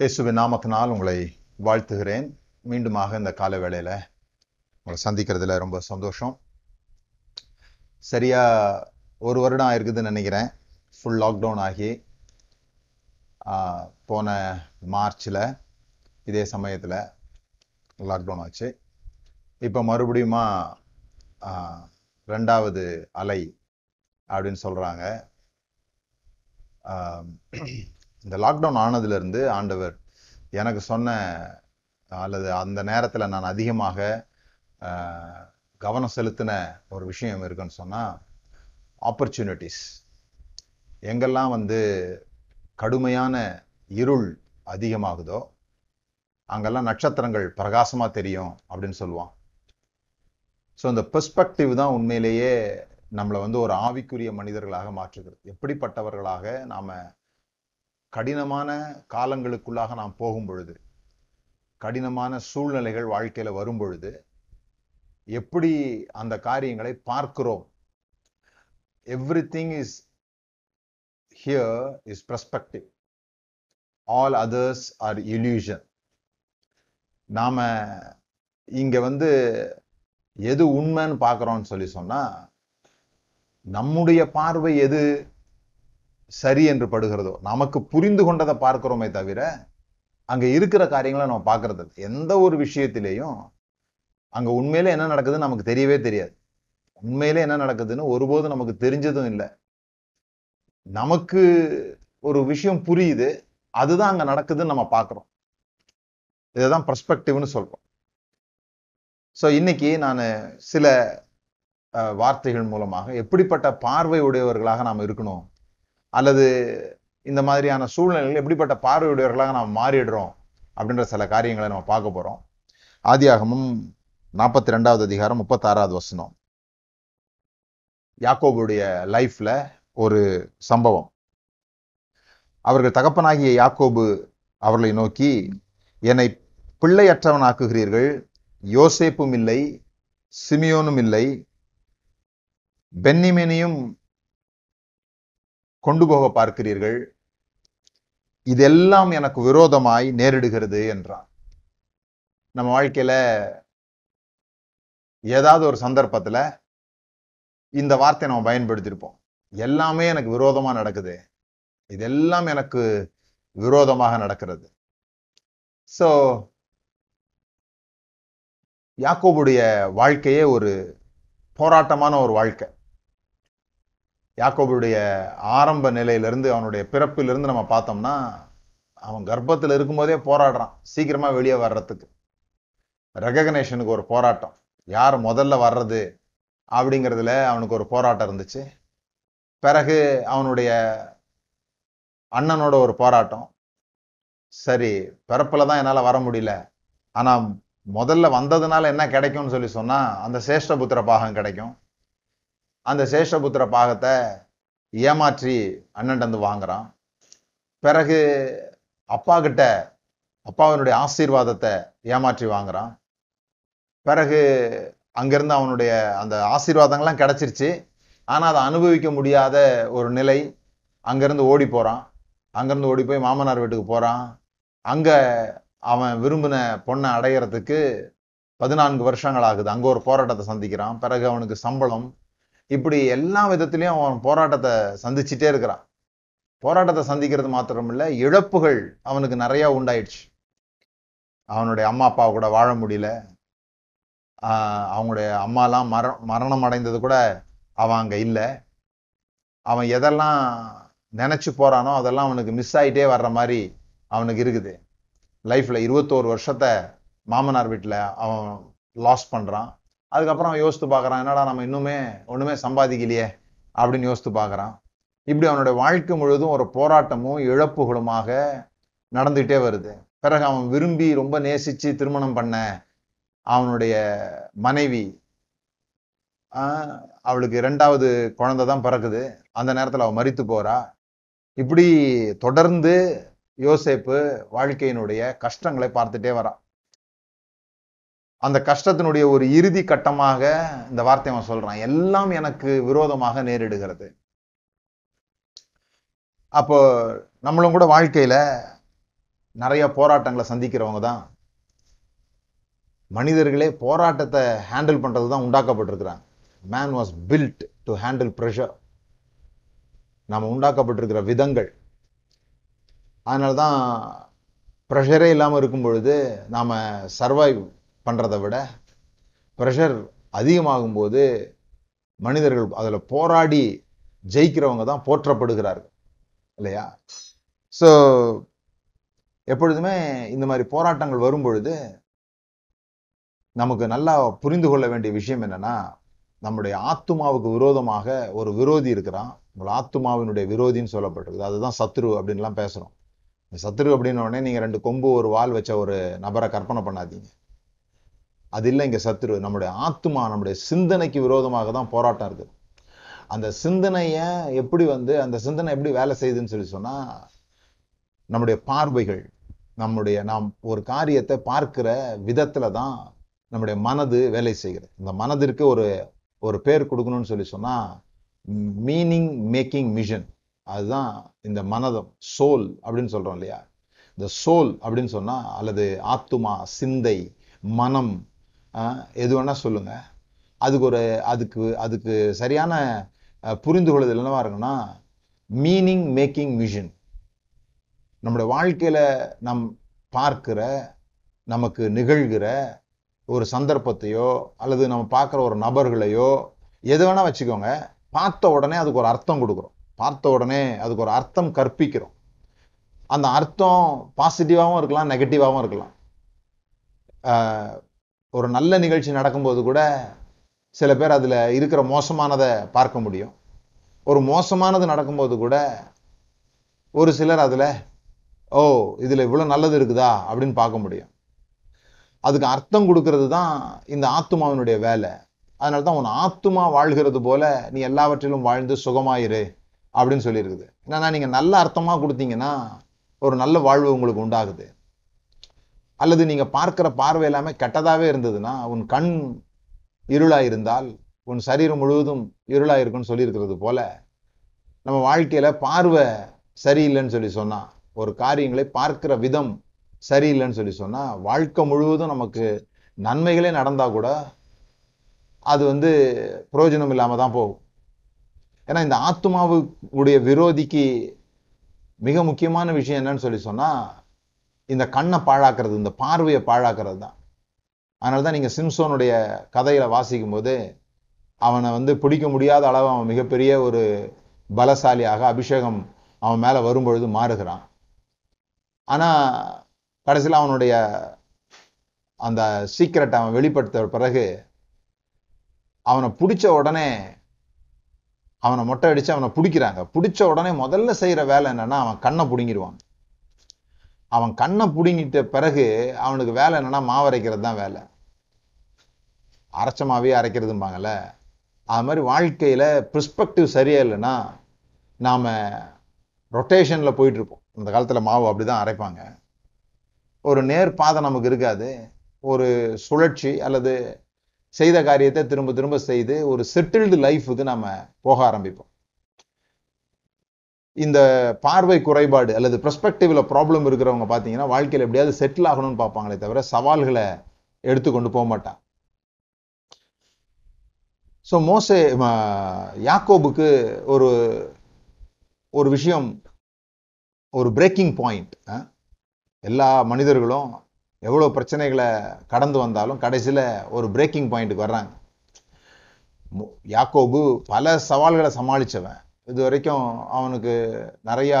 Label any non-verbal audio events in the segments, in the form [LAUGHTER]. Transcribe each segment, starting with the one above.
இயேசுவின் நாமத்தினால் உங்களை வாழ்த்துகிறேன். மீண்டுமாக இந்த கால வேளையில் உங்களை சந்திக்கிறதுல ரொம்ப சந்தோஷம். சரியா ஒரு வருடம் ஆயிருக்குதுன்னு நினைக்கிறேன். ஃபுல் லாக்டவுன் ஆகி போன மார்ச்சில் இதே சமயத்தில் லாக்டவுன் ஆச்சு. இப்போ மறுபடியுமா ரெண்டாவது அலை அப்படின்னு சொல்கிறாங்க இந்த லாக்டவுன் ஆனதுலேருந்து ஆண்டவர் எனக்கு சொன்ன அல்லது அந்த நேரத்தில் நான் அதிகமாக கவனம் செலுத்தின ஒரு விஷயம் இருக்குன்னு சொன்னால் ஆப்பர்ச்சுனிட்டிஸ் எங்கெல்லாம் வந்து கடுமையான இருள் அதிகமாகுதோ அங்கெல்லாம் நட்சத்திரங்கள் பிரகாசமாக தெரியும் அப்படின்னு சொல்லுவான். ஸோ இந்த பெர்ஸ்பெக்டிவ் தான் உண்மையிலேயே நம்மளை வந்து ஒரு ஆவிக்குரிய மனிதர்களாக மாற்றுகிறது. எப்படிப்பட்டவர்களாக நாம் கடினமான காலங்களுக்குள்ளாக நாம் போகும் பொழுது கடினமான சூழ்நிலைகள் வாழ்க்கையில் வரும் பொழுது எப்படி அந்த காரியங்களை பார்க்கிறோம்? Everything is here is perspective. All others are illusion நாம் இங்கே வந்து எது உண்மைன்னு பார்க்குறோன்னு சொல்லி சொன்னால் நம்முடைய பார்வை எது? சரி என்று படுகிறதோ? நமக்கு புரிந்து கொண்டதை பார்க்கிறோமே தவிர அங்க இருக்கிற காரியங்களை நம்ம பார்க்கறது எந்த ஒரு விஷயத்திலேயும் அங்க உண்மையில என்ன நடக்குதுன்னு நமக்கு தெரியவே தெரியாது. உண்மையில என்ன நடக்குதுன்னு ஒருபோதும் நமக்கு தெரிஞ்சதும் இல்லை. நமக்கு ஒரு விஷயம் புரியுது அதுதான் அங்க நடக்குதுன்னு நம்ம பார்க்குறோம். இதை தான் பர்ஸ்பெக்டிவ்னு சொல்றோம். ஸோ இன்னைக்கு நான் சில வார்த்தைகள் மூலமாக எப்படிப்பட்ட பார்வை உடையவர்களாக நாம் இருக்கணும் அல்லது இந்த மாதிரியான சூழ்நிலைகள் எப்படிப்பட்ட பார்வையுடையவர்களாக நாம் மாறிடுறோம் அப்படின்ற சில காரியங்களை நம்ம பார்க்க போகிறோம் ஆதியாகமும் நாற்பத்தி ரெண்டாவது அதிகாரம் முப்பத்தாறாவது வசனம். யாக்கோபுடைய லைஃப்ல ஒரு சம்பவம். அவர்கள் தகப்பனாகிய யாக்கோபு அவர்களை நோக்கி என்னை பிள்ளையற்றவனாக்குகிறீர்கள் யோசேப்பும் இல்லை சிமியோனும் இல்லை பென்னிமேனியும் கொண்டு போக பார்க்கிறீர்கள். இதெல்லாம் எனக்கு விரோதமாய் நேரிடுகிறது என்றான். நம்ம வாழ்க்கையில ஏதாவது ஒரு சந்தர்ப்பத்துல இந்த வார்த்தையை நம்ம பயன்படுத்தியிருப்போம். எல்லாமே எனக்கு விரோதமா நடக்குது. இதெல்லாம் எனக்கு விரோதமாக நடக்கிறது. சோ யாக்கோபுடைய வாழ்க்கையே ஒரு போராட்டமான ஒரு வாழ்க்கை. யாக்கோபுடைய ஆரம்ப நிலையிலிருந்து அவனுடைய பிறப்பிலிருந்து நம்ம பார்த்தோம்னா அவன் கர்ப்பத்தில் இருக்கும்போதே போராடுறான் சீக்கிரமாக வெளியே வர்றதுக்கு. ரெகக்னேஷனுக்கு ஒரு போராட்டம். யார் முதல்ல வர்றது அப்படிங்கிறதுல அவனுக்கு ஒரு போராட்டம் இருந்துச்சு. பிறகு அவனுடைய அண்ணனோட ஒரு போராட்டம். சரி பிறப்பில் தான் என்னால் வர முடியல. ஆனால் முதல்ல வந்ததுனால என்ன கிடைக்கும்னு சொல்லி சொன்னால் அந்த சேஷ்டபுத்திர பாகம் கிடைக்கும். அந்த சேஷ்டபுத்திர பாகத்தை ஏமாற்றி அண்ணன்டந்து வாங்குறான். பிறகு அப்பா கிட்ட அப்பாவினுடைய ஆசீர்வாதத்தை ஏமாற்றி வாங்குறான். பிறகு அங்கிருந்து அவனுடைய அந்த ஆசீர்வாதங்கள்லாம் கிடச்சிருச்சு. ஆனால் அதை அனுபவிக்க முடியாத ஒரு நிலை அங்கேருந்து ஓடி போகிறான் அங்கேருந்து ஓடி போய் மாமனார் வீட்டுக்கு போகிறான் அங்கே அவன் விரும்பின பொண்ணை அடையிறதுக்கு பதினான்கு வருஷங்கள் ஆகுது. அங்கே ஒரு போராட்டத்தை சந்திக்கிறான். பிறகு அவனுக்கு சம்பளம் இப்படி எல்லா விதத்துலேயும் அவன் போராட்டத்தை சந்திச்சுட்டே இருக்கிறான். போராட்டத்தை சந்திக்கிறது மாத்திரமில்ல இழப்புகள் அவனுக்கு நிறையா உண்டாயிடுச்சு. அவனுடைய அம்மா அப்பா கூட வாழ முடியல. அவங்களுடைய அம்மாலாம் மர மரணம் அடைந்தது கூட அவன் அங்கே இல்லை. அவன் எதெல்லாம் நினச்சி போகிறானோ அதெல்லாம் அவனுக்கு மிஸ் ஆகிட்டே வர்ற மாதிரி அவனுக்கு இருக்குது. லைஃப்பில் இருபத்தோரு வருஷத்தை மாமனார் வீட்டில் அவன் லாஸ் பண்ணுறான் அதுக்கப்புறம் அவன் யோசித்து பார்க்கறான் என்னடா நம்ம இன்னுமே ஒண்ணுமே சம்பாதிக்கலையே அப்படின்னு யோசித்து பார்க்கறான். இப்படி அவனுடைய வாழ்க்கை முழுவதும் ஒரு போராட்டமும் இழப்புகளுமாக நடந்துகிட்டே வருது. பிறகு அவன் விரும்பி ரொம்ப நேசிச்சு திருமணம் பண்ண அவனுடைய மனைவி ஆஹ், அவளுக்கு இரண்டாவது குழந்தை தான் பிறக்குது. அந்த நேரத்தில் அவள் மறித்து போகிறா இப்படி தொடர்ந்து யோசேப்பு வாழ்க்கையினுடைய கஷ்டங்களை பார்த்துட்டே வரான். அந்த கஷ்டத்தினுடைய ஒரு இறுதி கட்டமாக இந்த வார்த்தை அவன் சொல்றான். எல்லாம் எனக்கு விரோதமாக நேரிடுகிறது. அப்போ நம்மளும் கூட வாழ்க்கையில நிறைய போராட்டங்களை சந்திக்கிறவங்க தான். மனிதர்களே போராட்டத்தை ஹேண்டில் பண்றது தான் உண்டாக்கப்பட்டிருக்கிறாங்க. Man was built to handle pressure நாம் உண்டாக்கப்பட்டிருக்கிற விதங்கள். அதனால தான் ப்ரெஷரே இல்லாமல் இருக்கும் பொழுது நாம் சர்வைவ் பண்ணுறதை விட ப்ரெஷர் அதிகமாகும் போது மனிதர்கள் அதில் போராடி ஜெயிக்கிறவங்க தான் போற்றப்படுகிறார்கள். இல்லையா? ஸோ எப்பொழுதுமே இந்த மாதிரி போராட்டங்கள் வரும் பொழுது நமக்கு நல்லா புரிந்து கொள்ள வேண்டிய விஷயம் என்னன்னா நம்முடைய ஆத்துமாவுக்கு விரோதமாக ஒரு விரோதி இருக்கிறான். உங்கள் ஆத்துமாவினுடைய விரோதின்னு சொல்லப்பட்டிருக்கு அதுதான் சத்ரு அப்படின்லாம் பேசுறோம். இந்த சத்ரு அப்படின்ன உடனே நீங்க ரெண்டு கொம்பு ஒரு வால் வச்ச ஒரு நபரை கற்பனை பண்ணாதீங்க. அது இல்லை இங்கே சத்ரு நம்முடைய ஆத்துமா நம்முடைய சிந்தனைக்கு விரோதமாக தான் போராட்டம் இருக்குது. அந்த சிந்தனையை எப்படி வந்து அந்த சிந்தனை எப்படி வேலை செய்யுதுன்னு சொல்லி சொன்னால் நம்முடைய பார்வைகள் நம்முடைய நாம் ஒரு காரியத்தை பார்க்கிற விதத்தில் தான் நம்முடைய மனது வேலை செய்கிறது. இந்த மனதிற்கு ஒரு ஒரு பேர் கொடுக்கணும்னு சொல்லி சொன்னால் மீனிங் மேக்கிங் மிஷன் அதுதான் இந்த மனதம் சோல் அப்படின்னு சொல்கிறோம் இல்லையா? இந்த சோல் அப்படின்னு சொன்னால் அல்லது ஆத்துமா சிந்தை மனம் எது வேணால் சொல்லுங்கள் அதுக்கு ஒரு அதுக்கு அதுக்கு சரியான புரிந்து கொள்வது என்னவா இருக்குன்னா மீனிங் மேக்கிங் விஷன் நம்முடைய வாழ்க்கையில் நம் பார்க்கிற நமக்கு நிகழ்கிற ஒரு சந்தர்ப்பத்தையோ அல்லது நம்ம பார்க்குற ஒரு நபர்களையோ எது வேணால் வச்சுக்கோங்க. பார்த்த உடனே அதுக்கு ஒரு அர்த்தம் கொடுக்குறோம். பார்த்த உடனே அதுக்கு ஒரு அர்த்தம் கற்பிக்கிறோம். அந்த அர்த்தம் பாசிட்டிவாகவும் இருக்கலாம் நெகட்டிவாகவும் இருக்கலாம். ஒரு நல்ல நிகழ்ச்சி நடக்கும்போது கூட சில பேர் அதில் இருக்கிற மோசமானதை பார்க்க முடியும். ஒரு மோசமானது நடக்கும்போது கூட ஒரு சிலர் அதில் ஓ இதில் இவ்வளோ நல்லது இருக்குதா? அப்படின்னு பார்க்க முடியும். அதுக்கு அர்த்தம் கொடுக்கறது தான் இந்த ஆத்துமாவினுடைய வேலை. அதனால தான் உன் ஆத்துமா வாழ்கிறது போல நீ எல்லாவற்றிலும் வாழ்ந்து சுகமாயிரு அப்படின்னு சொல்லியிருக்குது. என்னன்னா நீங்கள் நல்ல அர்த்தமாக கொடுத்தீங்கன்னா ஒரு நல்ல வாழ்வு உங்களுக்கு உண்டாகுது. அல்லது நீங்கள் பார்க்கிற பார்வை எல்லாமே கெட்டதாகவே இருந்ததுன்னா உன் கண் இருளாக இருந்தால் உன் சரீரம் முழுவதும் இருளாக இருக்குன்னு சொல்லியிருக்கிறது போல நம்ம வாழ்க்கையில் பார்வை சரியில்லைன்னு சொல்லி சொன்னால் ஒரு காரியங்களை பார்க்கிற விதம் சரியில்லைன்னு சொல்லி சொன்னால் வாழ்க்கை முழுவதும் நமக்கு நன்மைகளே நடந்தால் கூட அது வந்து பிரயோஜனம் இல்லாமல் தான் போகும். ஏன்னா இந்த ஆத்மாவுடைய விரோதிக்கு மிக முக்கியமான விஷயம் என்னன்னு சொல்லி சொன்னால் இந்த கண்ணை பாழாக்குறது இந்த பார்வையை பாழாக்குறது தான். அதனால தான் நீங்க சிம்சோனுடைய கதையில வாசிக்கும் போது அவனை வந்து பிடிக்க முடியாத அளவு அவன் மிகப்பெரிய ஒரு பலசாலியாக அபிஷேகம் அவன் மேலே வரும்பொழுது மாறுகிறான். ஆனால் கடைசியில் அவனுடைய அந்த சீக்கிரட்டை அவன் வெளிப்படுத்த பிறகு அவனை பிடிச்ச உடனே அவனை மொட்டை அடித்து அவனை பிடிக்கிறாங்க. பிடிச்ச உடனே முதல்ல செய்கிற வேலை என்னென்னா அவன் கண்ணை பிடுங்கிடுவான் அவன் கண்ணை பிடுங்கிட்ட பிறகு அவனுக்கு வேலை என்னன்னா மாவரைக்கிறது தான் வேலை. அரைச்ச மாவே அரைக்கிறதும்பாங்கல்ல. அது மாதிரி வாழ்க்கையில் ப்ரிஸ்பெக்டிவ் சரியா இல்லைன்னா நாம் ரொட்டேஷனில் போயிட்டுருப்போம். அந்த இந்த காலத்துல மாவு அப்படிதான் அரைப்பாங்க. ஒரு நேர் பாதை நமக்கு இருக்காது. ஒரு சுழற்சி அல்லது செய்த காரியத்தை திரும்ப திரும்ப செய்து ஒரு செட்டில்டு லைஃபுக்கு நம்ம போக ஆரம்பிப்போம். இந்த பார்வை குறைபாடு அல்லது ப்ரெஸ்பெக்டிவில் ப்ராப்ளம் இருக்கிறவங்க பார்த்தீங்கன்னா வாழ்க்கையில் எப்படியாவது செட்டில் ஆகணும்னு பார்ப்பாங்களே தவிர சவால்களை எடுத்துக்கொண்டு போக மாட்டாங்க. ஸோ மோசே யாக்கோபுக்கு ஒரு ஒரு விஷயம் ஒரு பிரேக்கிங் பாயிண்ட் எல்லா மனிதர்களும் எவ்வளோ பிரச்சனைகளை கடந்து வந்தாலும் கடைசியில் ஒரு பிரேக்கிங் பாயிண்ட்டுக்கு வர்றாங்க. யாக்கோபு பல சவால்களை சமாளித்தவன் இது வரைக்கும் அவனுக்கு நிறையா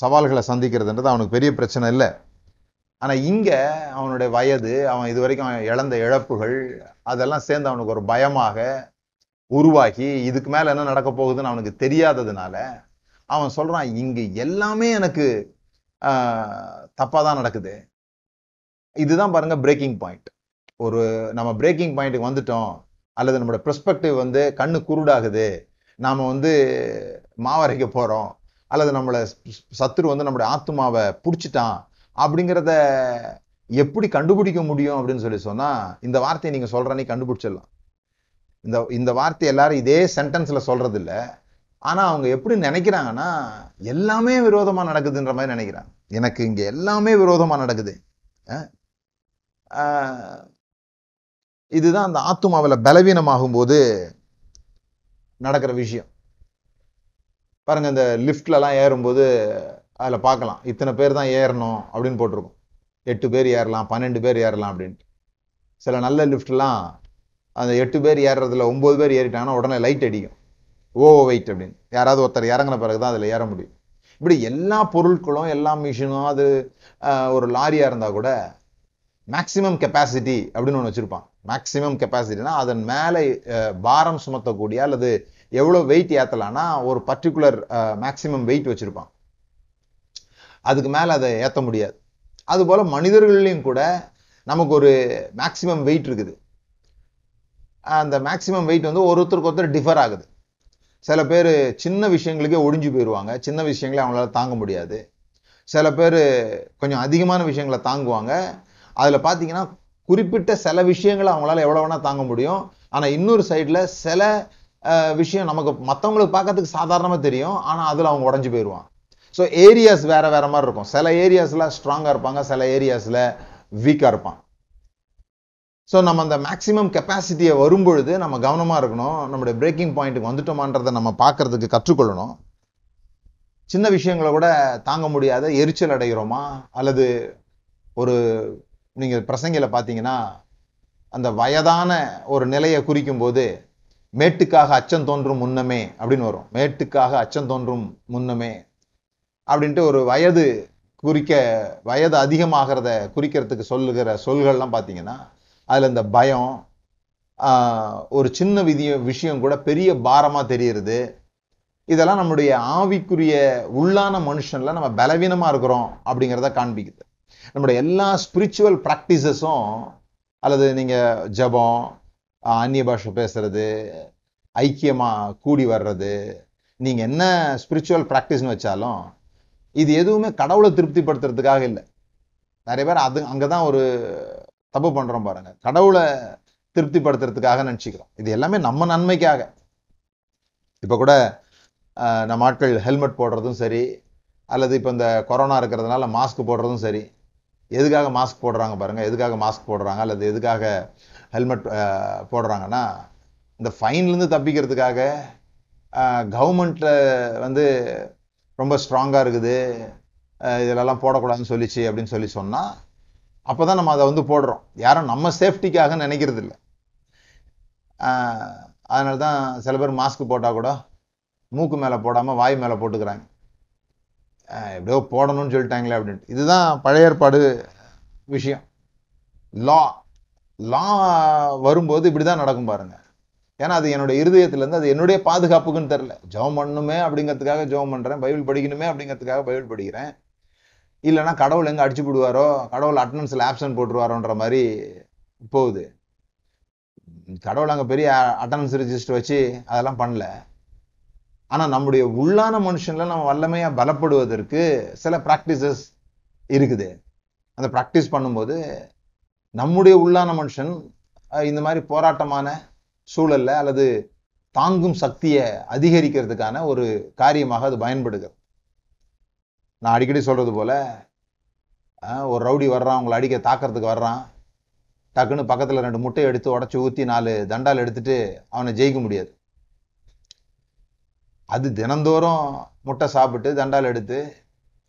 சவால்களை சந்திக்கிறதுன்றது அவனுக்கு பெரிய பிரச்சனை இல்லை. ஆனால் இங்கே அவனுடைய வயது அவன் இது வரைக்கும் அவன் இழந்த இழப்புகள் அதெல்லாம் சேர்ந்து அவனுக்கு ஒரு பயமாக உருவாகி இதுக்கு மேலே என்ன நடக்க போகுதுன்னு அவனுக்கு தெரியாததுனால அவன் சொல்கிறான் இங்கே எல்லாமே எனக்கு தப்பாக தான் நடக்குது. இதுதான் பாருங்கள் பிரேக்கிங் பாயிண்ட் ஒரு நம்ம பிரேக்கிங் பாயிண்ட்டுக்கு வந்துட்டோம் அல்லது நம்மளோட பெர்ஸ்பெக்டிவ் வந்து கண்ணு குருடாகுது நாம வந்து மாவரைக்க போகிறோம் அல்லது நம்மளை சத்துரு வந்து நம்மளுடைய ஆத்மாவை பிடிச்சிட்டான் அப்படிங்கிறத எப்படி கண்டுபிடிக்க முடியும் அப்படின்னு சொல்லி சொன்னால் இந்த வார்த்தையை நீங்கள் சொல்ற நீ கண்டுபிடிச்சிடலாம். இந்த இந்த வார்த்தை எல்லாரும் இதே சென்டென்ஸில் சொல்கிறது இல்லை ஆனால் அவங்க எப்படி நினைக்கிறாங்கன்னா எல்லாமே விரோதமாக நடக்குதுன்ற மாதிரி நினைக்கிறாங்க. எனக்கு இங்கே எல்லாமே விரோதமாக நடக்குது. இதுதான் அந்த ஆத்துமாவில் பலவீனமாகும் போது நடக்கிற விஷயம். பாருங்கள் இந்த லிஃப்ட்லலாம் ஏறும்போது அதில் பார்க்கலாம். இத்தனை பேர் தான் ஏறணும் அப்படின்னு போட்டிருக்கும். எட்டு பேர் ஏறலாம் பன்னெண்டு பேர் ஏறலாம் அப்படின்ட்டு. சில நல்ல லிஃப்ட்லாம் அந்த எட்டு பேர் ஏறுறதுல ஒம்பது பேர் ஏறிட்டாங்கன்னா உடனே லைட் அடிக்கும். ஓ வெயிட் அப்படின்னு. யாராவது ஒருத்தர் இறங்கின பிறகு தான் அதில் ஏற முடியும். இப்படி எல்லா பொருட்களும் எல்லா மிஷினும் அது ஒரு லாரியாக இருந்தால் கூட மேக்ஸிமம் கெப்பாசிட்டி அப்படின்னு ஒன்று வச்சுருப்பான். மேக்ஸிமம் கெப்பாசிட்டினா அதன் மேலே பாரம் சுமத்தக்கூடிய அல்லது எவ்வளோ வெயிட் ஏற்றலான்னா ஒரு பர்டிகுலர் மேக்ஸிமம் வெயிட் வச்சுருப்பான். அதுக்கு மேலே அதை ஏற்ற முடியாது. அதுபோல் மனிதர்கள்லையும் கூட நமக்கு ஒரு மேக்ஸிமம் வெயிட் இருக்குது. அந்த மேக்ஸிமம் வெயிட் வந்து ஒருத்தருக்கு ஒருத்தர் டிஃபர் ஆகுது. சில பேர் சின்ன விஷயங்களுக்கே ஒடிஞ்சு போயிடுவாங்க சின்ன விஷயங்களே அவங்களால தாங்க முடியாது. சில பேர் கொஞ்சம் அதிகமான விஷயங்களை தாங்குவாங்க. அதில் பார்த்தீங்கன்னா குறிப்பிட்ட சில விஷயங்களை அவங்களால எவ்வளோ வேணால் தாங்க முடியும். ஆனால் இன்னொரு சைடில் சில விஷயம் நமக்கு மற்றவங்களுக்கு பார்க்கறதுக்கு சாதாரணமாக தெரியும். ஆனால் அதில் அவங்க உடஞ்சி போயிடுவான் ஸோ ஏரியாஸ் வேறு வேறு மாதிரி இருக்கும். சில ஏரியாஸில் ஸ்ட்ராங்காக இருப்பாங்க சில ஏரியாஸில் வீக்காக இருப்பான் ஸோ நம்ம அந்த மேக்ஸிமம் கெப்பாசிட்டியை வரும்பொழுது நம்ம கவனமாக இருக்கணும். நம்முடைய பிரேக்கிங் பாயிண்ட்டுக்கு வந்துட்டோமான்றதை நம்ம பார்க்கறதுக்கு கற்றுக்கொள்ளணும். சின்ன விஷயங்களை கூட தாங்க முடியாத எரிச்சல் அடைகிறோமா? அல்லது ஒரு நீங்கள் பிரசங்கில பார்த்தீங்கன்னா அந்த வயதான ஒரு நிலையை குறிக்கும் போது மேட்டுக்காக அச்சம் தோன்றும் முன்னமே அப்படின்னு வரும். மேட்டுக்காக அச்சம் தோன்றும் முன்னமே அப்படின்ட்டு ஒரு வயது குறிக்க வயது அதிகமாகிறத குறிக்கிறதுக்கு சொல்லுகிற சொல்கள்லாம் பார்த்தீங்கன்னா அதில் இந்த பயம் ஒரு சின்ன விதிய விஷயம் கூட பெரிய பாரமாக தெரியுது இதெல்லாம் நம்முடைய ஆவிக்குரிய உள்ளான மனுஷனில் நம்ம பலவீனமாக இருக்கிறோம் அப்படிங்கிறத காண்பிக்குது. நம்முடைய எல்லா ஸ்பிரிச்சுவல் ப்ராக்டிசஸும் அல்லது நீங்கள் ஜெபம் அந்நிய பாஷை பேசுறது ஐக்கியமாக கூடி வர்றது நீங்கள் என்ன ஸ்பிரிச்சுவல் ப்ராக்டிஸ்னு வச்சாலும் இது எதுவுமே கடவுளை திருப்திப்படுத்துறதுக்காக இல்லை. நிறைய பேர் அது அங்கே தான் ஒரு தப்பு பண்ணுறோம் பாருங்க. கடவுளை திருப்திப்படுத்துறதுக்காக நினச்சிக்கிறோம். இது எல்லாமே நம்ம நன்மைக்காக. இப்போ கூட நம்ம ஆட்கள் ஹெல்மெட் போடுறதும் சரி அல்லது இப்போ இந்த கொரோனா இருக்கிறதுனால மாஸ்க் போடுறதும் சரி எதுக்காக மாஸ்க் போடுறாங்க பாருங்கள் எதுக்காக மாஸ்க் போடுறாங்க அல்லது எதுக்காக ஹெல்மெட் போடுறாங்கன்னா இந்த ஃபைன்லேருந்து தப்பிக்கிறதுக்காக கவர்மெண்ட்டில் வந்து ரொம்ப ஸ்ட்ராங்காக இருக்குது இதிலெல்லாம் இதெல்லாம் போடக்கூடாதுன்னு சொல்லிச்சு அப்படின்னு சொல்லி சொன்னால் அப்போ தான் நம்ம அதை வந்து போடுறோம். யாரும் நம்ம சேஃப்டிக்காக நினைக்கிறது இல்லை அதனால தான் சில பேர் மாஸ்க் போட்டால் கூட மூக்கு மேலே போடாமல் வாய் மேலே போட்டுக்கிறாங்க. எப்படியோ போடணும்னு சொல்லிட்டாங்களே அப்படின்ட்டு. இதுதான் பழைய ஏற்பாடு விஷயம். லா லா வரும்போது இப்படி தான் நடக்கும் பாருங்கள் ஏன்னா அது என்னுடைய இருதயத்துலேருந்து அது என்னுடைய பாதுகாப்புக்குன்னு தெரில ஜெபம் பண்ணணுமே அப்படிங்கிறதுக்காக ஜெபம் பண்ணுறேன் பைபிள் படிக்கணுமே அப்படிங்கிறதுக்காக பைபிள் படிக்கிறேன். இல்லைன்னா கடவுள் எங்கே அடிச்சு விடுவாரோ கடவுள் அட்டண்டன்ஸில் ஆப்ஷன் போட்டுருவாரோன்ற மாதிரி போகுது. கடவுள் அங்கே பெரிய அட்டண்டன்ஸ் ரிஜிஸ்டர் வச்சு அதெல்லாம் பண்ணல. ஆனால் நம்முடைய உள்ளான மனுஷன்ல நம்ம வல்லமையாக பலப்படுவதற்கு சில ப்ராக்டிசஸ் இருக்குது. அந்த ப்ராக்டிஸ் பண்ணும்போது நம்முடைய உள்ளான மனுஷன் இந்த மாதிரி போராட்டமான சூழல்ல அல்லது தாங்கும் சக்தியை அதிகரிக்கிறதுக்கான ஒரு காரியமாக அது பயன்படுகிறது. நான் அடிக்கடி சொல்கிறது போல் ஒரு ரவுடி வர்றான் உங்களை அடிக்க தாக்கிறதுக்கு வர்றான் டக்குன்னு பக்கத்தில் ரெண்டு முட்டையை எடுத்து உடச்சி ஊற்றி நாலு தண்டால் எடுத்துட்டு அவனை ஜெயிக்க முடியாது. அது தினந்தோறும் முட்டை சாப்பிட்டு தண்டால் எடுத்து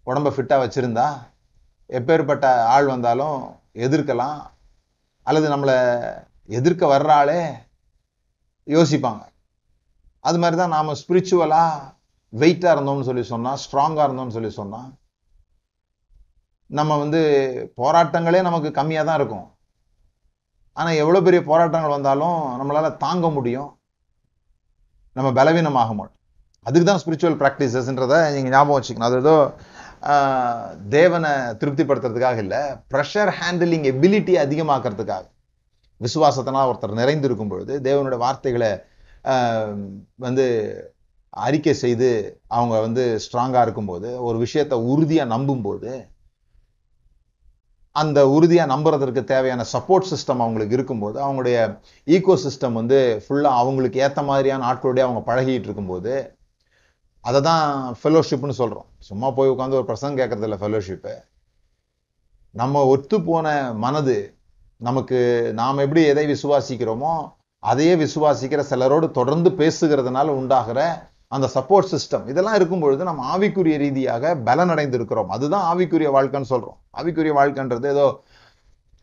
உடம்ப ஃபிட்டாக வச்சுருந்தா எப்பேற்பட்ட ஆள் வந்தாலும் எதிர்க்கலாம். அல்லது நம்மளை எதிர்க்க வர்ற ஆளே யோசிப்பாங்க. அது மாதிரி தான் நாம் ஸ்பிரிச்சுவலாக வெயிட்டாக இருந்தோம்னு சொல்லி சொன்னால் ஸ்ட்ராங்காக இருந்தோம்னு சொல்லி சொன்னால் நம்ம வந்து போராட்டங்களே நமக்கு கம்மியாக தான் இருக்கும். ஆனால் எவ்வளோ பெரிய போராட்டங்கள் வந்தாலும் நம்மளால் தாங்க முடியும். நம்ம பலவீனமாக மாட்டோம் அதுக்கு தான் ஸ்பிரிச்சுவல் ப்ராக்டிசஸ்ன்றதை நீங்கள் ஞாபகம் வச்சுக்கணும். அது ஏதோ தேவனை திருப்திப்படுத்துறதுக்காக இல்லை ப்ரெஷர் ஹேண்டிலிங் எபிலிட்டி அதிகமாக்குறதுக்காக. விசுவாசத்தினால் ஒருத்தர் நிறைந்திருக்கும் பொழுது தேவனுடைய வார்த்தைகளை வந்து அறிக்கை செய்து அவங்க வந்து ஸ்ட்ராங்காக இருக்கும்போது ஒரு விஷயத்தை உறுதியாக நம்பும்போது அந்த உறுதியாக நம்புறதற்கு தேவையான சப்போர்ட் சிஸ்டம் அவங்களுக்கு இருக்கும்போது அவங்களுடைய ஈகோ சிஸ்டம் வந்து ஃபுல்லாக அவங்களுக்கு ஏற்ற மாதிரியான ஆட்களோடய அவங்க பழகிட்டு இருக்கும்போது அதை தான் ஃபெலோஷிப்னு சொல்கிறோம் சும்மா போய் உட்காந்து ஒரு பிரசங்கம் கேட்கறது இல்லை ஃபெலோஷிப்பு நம்ம ஒத்து போன மனது நமக்கு நாம் எப்படி எதை விசுவாசிக்கிறோமோ அதையே விசுவாசிக்கிற சிலரோடு தொடர்ந்து பேசுகிறதுனால உண்டாகிற அந்த சப்போர்ட் சிஸ்டம் இதெல்லாம் இருக்கும் பொழுது நம்ம ஆவிக்குரிய ரீதியாக பலன் அடைந்திருக்கிறோம் அதுதான் ஆவிக்குரிய வாழ்க்கைன்னு சொல்கிறோம் ஆவிக்குரிய வாழ்க்கைன்றது ஏதோ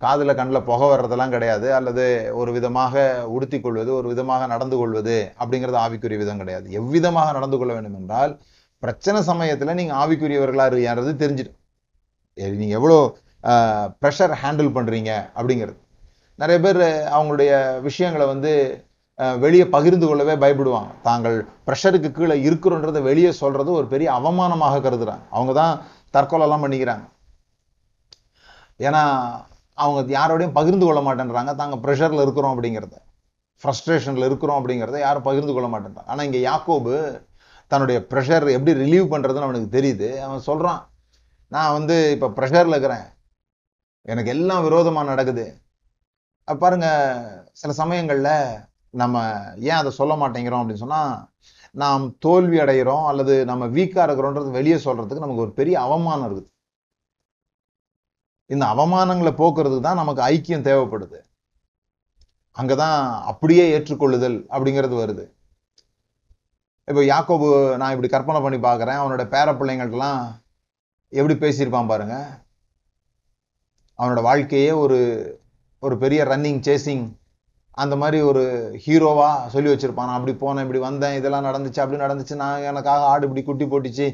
காதுல கண்ணில் புகை வர்றதெல்லாம் கிடையாது. அல்லது ஒரு விதமாக உடுத்தி கொள்வது ஒரு விதமாக நடந்து கொள்வது அப்படிங்கிறது ஆவிக்குரிய விதம் கிடையாது. எவ்விதமாக நடந்து கொள்ள வேண்டும் என்றால் பிரச்சனை சமயத்துல நீங்க ஆவிக்குரியவர்களாக இருக்கிறது தெரிஞ்சிடும் நீங்க எவ்வளோ ப்ரெஷர் ஹேண்டில் பண்றீங்க அப்படிங்கிறது. நிறைய பேர் அவங்களுடைய விஷயங்களை வந்து வெளியே பகிர்ந்து கொள்ளவே பயப்படுவாங்க. தாங்கள் ப்ரெஷருக்கு கீழே இருக்கிறோன்றதை வெளியே சொல்றது ஒரு பெரிய அவமானமாக கருதுகிறாங்க அவங்க தான் தற்கொலைலாம் பண்ணிக்கிறாங்க. ஏன்னா அவங்க யாரோடையும் பகிர்ந்து கொள்ள மாட்டேன்றாங்க. தாங்க ப்ரெஷரில் இருக்கிறோம் அப்படிங்கிறத. ஃப்ரஸ்ட்ரேஷனில் இருக்கிறோம் அப்படிங்கிறத யாரும் பகிர்ந்து கொள்ள மாட்டேன்றாங்க. ஆனால் இங்கே யாக்கோபு தன்னுடைய ப்ரெஷர் எப்படி ரிலீவ் பண்ணுறதுன்னு அவனுக்கு தெரியுது. அவன் சொல்கிறான் நான் வந்து இப்போ ப்ரெஷரில் இருக்கிறேன். எனக்கு எல்லாம் விரோதமாக நடக்குது. பாருங்க சில சமயங்களில் நம்ம ஏன் அதை சொல்ல மாட்டேங்கிறோம்? அப்படின்னு சொன்னால் நாம் தோல்வி அடைகிறோம் அல்லது நம்ம வீக்காக இருக்கிறோன்றது வெளியே சொல்கிறதுக்கு நமக்கு ஒரு பெரிய அவமானம் இருக்குது. இந்த அவமானங்களை போக்குறதுக்கு தான் நமக்கு ஐக்கியம் தேவைப்படுது. அங்கே தான் அப்படியே ஏற்றுக்கொள்ளுதல் அப்படிங்கிறது வருது. இப்போ யாக்கோபு நான் இப்படி கற்பனை பண்ணி பார்க்குறேன். அவனோட பேர பிள்ளைங்கள்ட்டலாம் எப்படி பேசியிருப்பான் பாருங்க. அவனோட வாழ்க்கையே ஒரு ஒரு பெரிய ரன்னிங் சேசிங் அந்த மாதிரி ஒரு ஹீரோவா சொல்லி வச்சிருப்பான். நான் அப்படி போனேன் இப்படி வந்தேன் இதெல்லாம் நடந்துச்சு அப்படி நடந்துச்சு நான் எனக்காக ஆடு இப்படி குட்டி போட்டுச்சு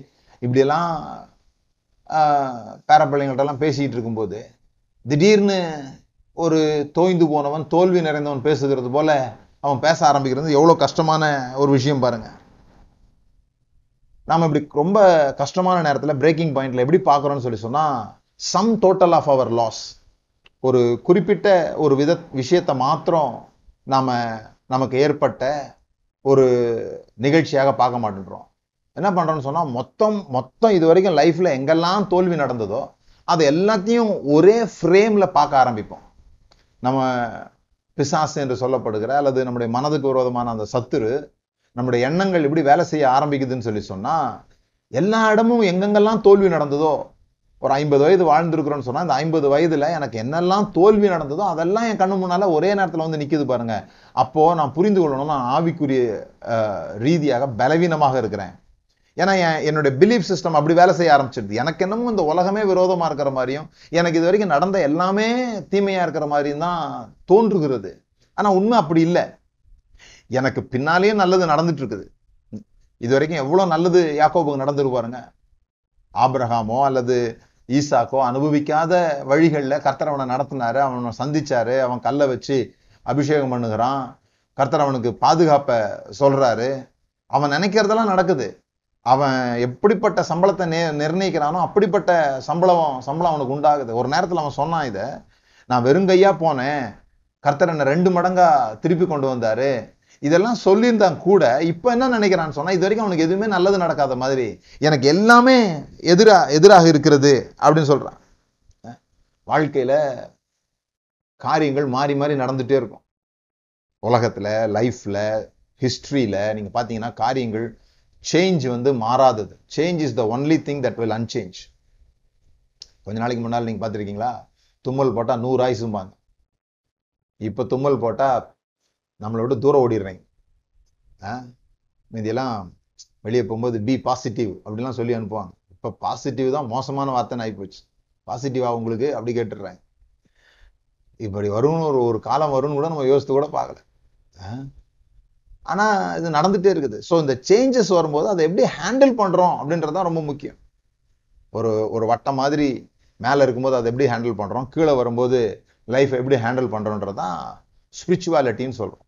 இப்படியெல்லாம் ஆஹ், பேசிகிட்டு பேசிக்கிட்டு இருக்கும்போது திடீர்னு ஒரு தோய்ந்து போனவன் தோல்வி நிறைந்தவன் பேசுகிறது போல அவன் பேச ஆரம்பிக்கிறது எவ்வளோ கஷ்டமான ஒரு விஷயம் பாருங்கள் நாம் இப்படி ரொம்ப கஷ்டமான நேரத்தில் பிரேக்கிங் பாயிண்டில் எப்படி பார்க்குறோன்னு சொல்லி சொன்னால் sum total of our loss ஒரு குறிப்பிட்ட ஒரு வித விஷயத்தை மாத்திரம் நாம் நமக்கு ஏற்பட்ட ஒரு நிகழ்ச்சியாக பார்க்க மாட்டேன்றோம். என்ன பண்ணுறோன்னு சொன்னால் மொத்தம் மொத்தம் இது வரைக்கும் லைஃப்பில் எங்கெல்லாம் தோல்வி நடந்ததோ அது எல்லாத்தையும் ஒரே ஃப்ரேமில் பார்க்க ஆரம்பிப்போம். நம்ம பிசாசு என்று சொல்லப்படுகிற அல்லது நம்முடைய மனதுக்கு விரோதமான அந்த சத்துரு நம்முடைய எண்ணங்கள் எப்படி வேலை செய்ய ஆரம்பிக்குதுன்னு சொல்லி சொன்னால் எல்லா இடமும் எங்கெங்கெல்லாம் தோல்வி நடந்ததோ ஒரு ஐம்பது வயது வாழ்ந்துருக்குறோன்னு சொன்னால் அந்த ஐம்பது வயதில் எனக்கு என்னெல்லாம் தோல்வி நடந்ததோ அதெல்லாம் என் கண்ணு முன்னால் ஒரே நேரத்தில் வந்து நிற்கிது பாருங்க. அப்போது நான் புரிந்து கொள்ளணும் நான் ஆவிக்குரிய ரீதியாக பலவீனமாக இருக்கிறேன். ஏன்னா என் என்னுடைய பிலீஃப் சிஸ்டம் அப்படி வேலை செய்ய ஆரம்பிச்சிருது. எனக்கு என்னமோ இந்த உலகமே விரோதமா இருக்கிற மாதிரியும் எனக்கு இது வரைக்கும் நடந்த எல்லாமே தீமையாக இருக்கிற மாதிரியும் தான் தோன்றுகிறது. ஆனா உண்மை அப்படி இல்லை. எனக்கு பின்னாலேயே நல்லது நடந்துட்டு இருக்குது. இது வரைக்கும் எவ்வளவு நல்லது யாக்கோபுக்கு நடந்துட்டு பாருங்க. ஆபிரகாமோ அல்லது ஈசாக்கோ அனுபவிக்காத வழிகளில் கர்த்தர் அவனை நடத்தினாரு அவனை சந்திச்சாரு அவன் கல்லை வச்சு அபிஷேகம் பண்ணுகிறான். கர்த்தர் அவனுக்கு பாதுகாப்ப சொல்றாரு. அவன் நினைக்கிறதெல்லாம் நடக்குது. அவன் எப்படிப்பட்ட சம்பளத்தை நே நிர்ணயிக்கிறானோ அப்படிப்பட்ட சம்பளம் சம்பளம் அவனுக்கு உண்டாகுது. ஒரு நேரத்தில் அவன் சொன்னான் இதை நான் வெறுங்கையாக போனேன். கர்த்தர் என்னை ரெண்டு மடங்காக திருப்பி கொண்டு வந்தார். இதெல்லாம் சொல்லியிருந்தான் கூட இப்போ என்ன நினைக்கிறான்னு சொன்னால் இது வரைக்கும் அவனுக்கு எதுவுமே நல்லது நடக்காத மாதிரி எனக்கு எல்லாமே எதிராக எதிராக இருக்கிறது அப்படின்னு சொல்கிறான் வாழ்க்கையில் காரியங்கள் மாறி மாறி நடந்துகிட்டே இருக்கும். உலகத்தில் லைஃப்பில் ஹிஸ்ட்ரியில் நீங்கள் பார்த்தீங்கன்னா காரியங்கள் சேஞ்ச் வந்து மாறாதது. Change is the only thing that will unchange கொஞ்ச நாளைக்கு முன்னால் நீங்கள் பார்த்துருக்கீங்களா? தும்மல் போட்டால் நூறு ஆயுசும்பாங்க இப்போ தும்மல் போட்டால் நம்மளை விட்டு தூரம் ஓடிடுறீங்க. ஆ? மீதியெல்லாம் வெளியே போகும்போது பி பாசிட்டிவ் அப்படிலாம் சொல்லி அனுப்புவாங்க. இப்போ பாசிட்டிவ் தான் மோசமான வார்த்தைன்னு ஆகிப்போச்சு பாசிட்டிவாக உங்களுக்கு? அப்படி கேட்டுடுறாங்க இப்படி வரும்னு ஒரு ஒரு காலம் வரும்னு கூட நம்ம யோசித்து கூட பார்க்கல. ஆனால் இது நடந்துகிட்டே இருக்குது. ஸோ இந்த சேஞ்சஸ் வரும்போது அதை எப்படி ஹேண்டில் பண்றோம் அப்படின்றது தான் ரொம்ப முக்கியம். ஒரு ஒரு வட்டம் மாதிரி மேல இருக்கும்போது அதை எப்படி ஹேண்டில் பண்றோம் கீழே வரும்போது லைஃப் எப்படி ஹேண்டில் பண்றோன்றதான் ஸ்பிரிச்சுவாலிட்டின்னு சொல்கிறோம்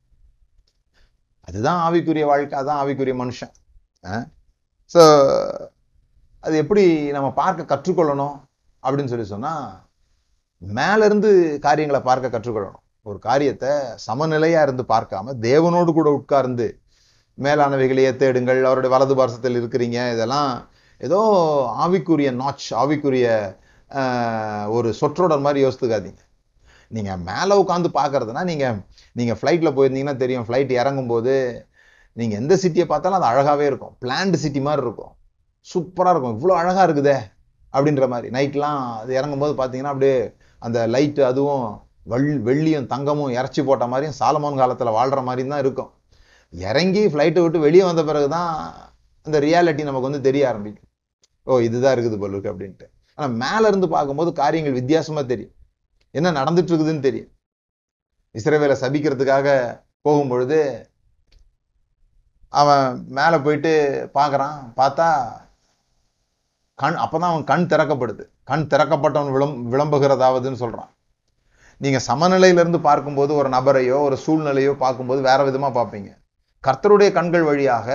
அதுதான் ஆவிக்குரிய வாழ்க்கை அதுதான் ஆவிக்குரிய மனுஷன். ஸோ அது எப்படி நம்ம பார்க்க கற்றுக்கொள்ளணும் அப்படின்னு சொல்லி சொன்னால் மேலேருந்து காரியங்களை பார்க்க கற்றுக்கொள்ளணும். ஒரு காரியத்தை சமநிலையாக இருந்து பார்க்காம தேவனோடு கூட உட்கார்ந்து மேலானவைகளையே தேடுங்கள் அவருடைய வலது பாரசத்தில் இருக்கிறீங்க இதெல்லாம் ஏதோ ஆவிக்குரிய நாச் ஆவிக்குரிய ஒரு சொற்றொடர் மாதிரி யோசித்துக்காதீங்க. நீங்கள் மேலே உட்காந்து பார்க்குறதுனா நீங்கள் நீங்கள் ஃப்ளைட்டில் போயிருந்தீங்கன்னா தெரியும் ஃப்ளைட் இறங்கும்போது நீங்கள் எந்த சிட்டியை பார்த்தாலும் அது அழகாகவே இருக்கும் பிளான்டு சிட்டி மாதிரி இருக்கும். சூப்பராக இருக்கும் இவ்வளோ அழகாக இருக்குதே அப்படின்ற மாதிரி. நைட்லாம் அது இறங்கும்போது பார்த்தீங்கன்னா அப்படியே அந்த லைட்டு அதுவும் வெள் வெள்ளியும் தங்கமும் இறச்சி போட்ட மாதிரியும் சாலமோன் காலத்தில் வாழ்கிற மாதிரியும் தான் இருக்கும். இறங்கி ஃப்ளைட்டை விட்டு வெளியே வந்த பிறகு தான் அந்த ரியாலிட்டி நமக்கு வந்து தெரிய ஆரம்பிக்கும். ஓ இதுதான் இருக்குது போல இருக்கு அப்படின்ட்டு. ஆனால் மேலேருந்து பார்க்கும்போது காரியங்கள் வித்தியாசமாக தெரியும். என்ன நடந்துட்டு இருக்குதுன்னு தெரியும். இஸ்ரேவேலை சபிக்கிறதுக்காக போகும்பொழுது அவன் மேலே போயிட்டு பார்க்குறான். பார்த்தா கண் அப்பதான் அவன் கண் திறக்கப்படுது. கண் திறக்கப்பட்டவன் விளம் விளம்புகிறதாவதுன்னு சொல்கிறான் நீங்கள் சமநிலையில இருந்து பார்க்கும்போது ஒரு நபரையோ ஒரு சூழ்நிலையோ பார்க்கும்போது வேற விதமா பார்ப்பீங்க. கர்த்தருடைய கண்கள் வழியாக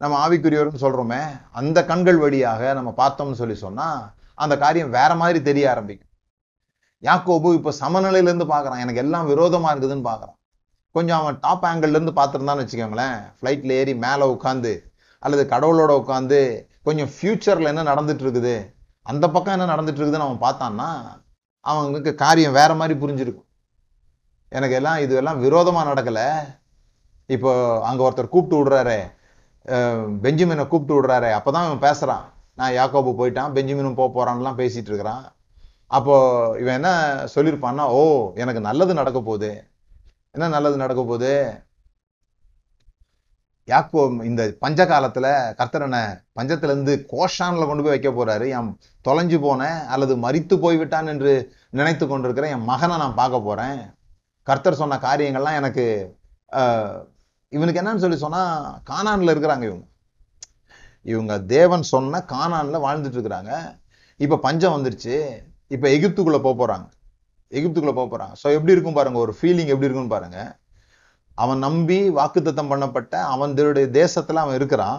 நம்ம ஆவிக்குரியவர்னு சொல்கிறோமே அந்த கண்கள் வழியாக நம்ம பார்த்தோம்னு சொல்லி சொன்னால் அந்த காரியம் வேற மாதிரி தெரிய ஆரம்பிக்கும். யாக்கோபு இப்போ சமநிலையிலேருந்து பார்க்குறான். பார்க்கறான் எனக்கு எல்லாம் விரோதமாக இருக்குதுன்னு பார்க்கறான். கொஞ்சம் அவன் டாப் ஆங்கிள்லேருந்து இருந்து வச்சுக்கோங்களேன். ஃப்ளைட்டில் ஏறி மேலே உட்காந்து அல்லது கடவுளோட உட்காந்து கொஞ்சம் ஃப்யூச்சரில் என்ன நடந்துட்டு இருக்குது அந்த பக்கம் என்ன நடந்துட்டு இருக்குதுன்னு அவன் பார்த்தான்னா அவங்களுக்கு காரியம் வேற மாதிரி புரிஞ்சிருக்கும். எனக்கு எல்லாம் இது எல்லாம் விரோதமா நடக்கல. இப்போ அங்க ஒருத்தர் கூப்பிட்டு விடுறாரு பெஞ்சமினை கூப்பிட்டு விடுறாரு அப்பதான் இவன் பேசுறான். நான் யாக்கோபு போயிட்டான் பெஞ்சமினும் போக போறான்லாம் பேசிட்டு இருக்கிறான். அப்போ இவன் என்ன சொல்லியிருப்பான்னா ஓ எனக்கு நல்லது நடக்க போகுது. என்ன நல்லது நடக்க போகுது? யாக்கோ இந்த பஞ்ச காலத்தில் கர்த்தரனை பஞ்சத்திலேருந்து கோஷானில் கொண்டு போய் வைக்க போகிறாரு என் தொலைஞ்சு போனேன் அல்லது மறித்து போய்விட்டான் என்று நினைத்து கொண்டிருக்கிற என் மகனை நான் பார்க்க போகிறேன் கர்த்தர் சொன்ன காரியங்கள்லாம் எனக்கு இவனுக்கு என்னன்னு சொல்லி சொன்னால் காணானில் இருக்கிறாங்க இவங்க. இவங்க தேவன் சொன்ன காணானில் வாழ்ந்துட்டு இருக்கிறாங்க. இப்போ பஞ்சம் வந்துருச்சு. இப்போ எகிப்துக்குள்ளே போக போகிறாங்க எகிப்துக்குள்ளே போக போகிறாங்க ஸோ எப்படி இருக்கும் பாருங்கள் ஒரு ஃபீலிங் எப்படி இருக்குன்னு பாருங்கள் அவன் நம்பி வாக்குத்தத்தம் பண்ணப்பட்ட அவனுடைய தேசத்தில் அவன் இருக்கிறான்.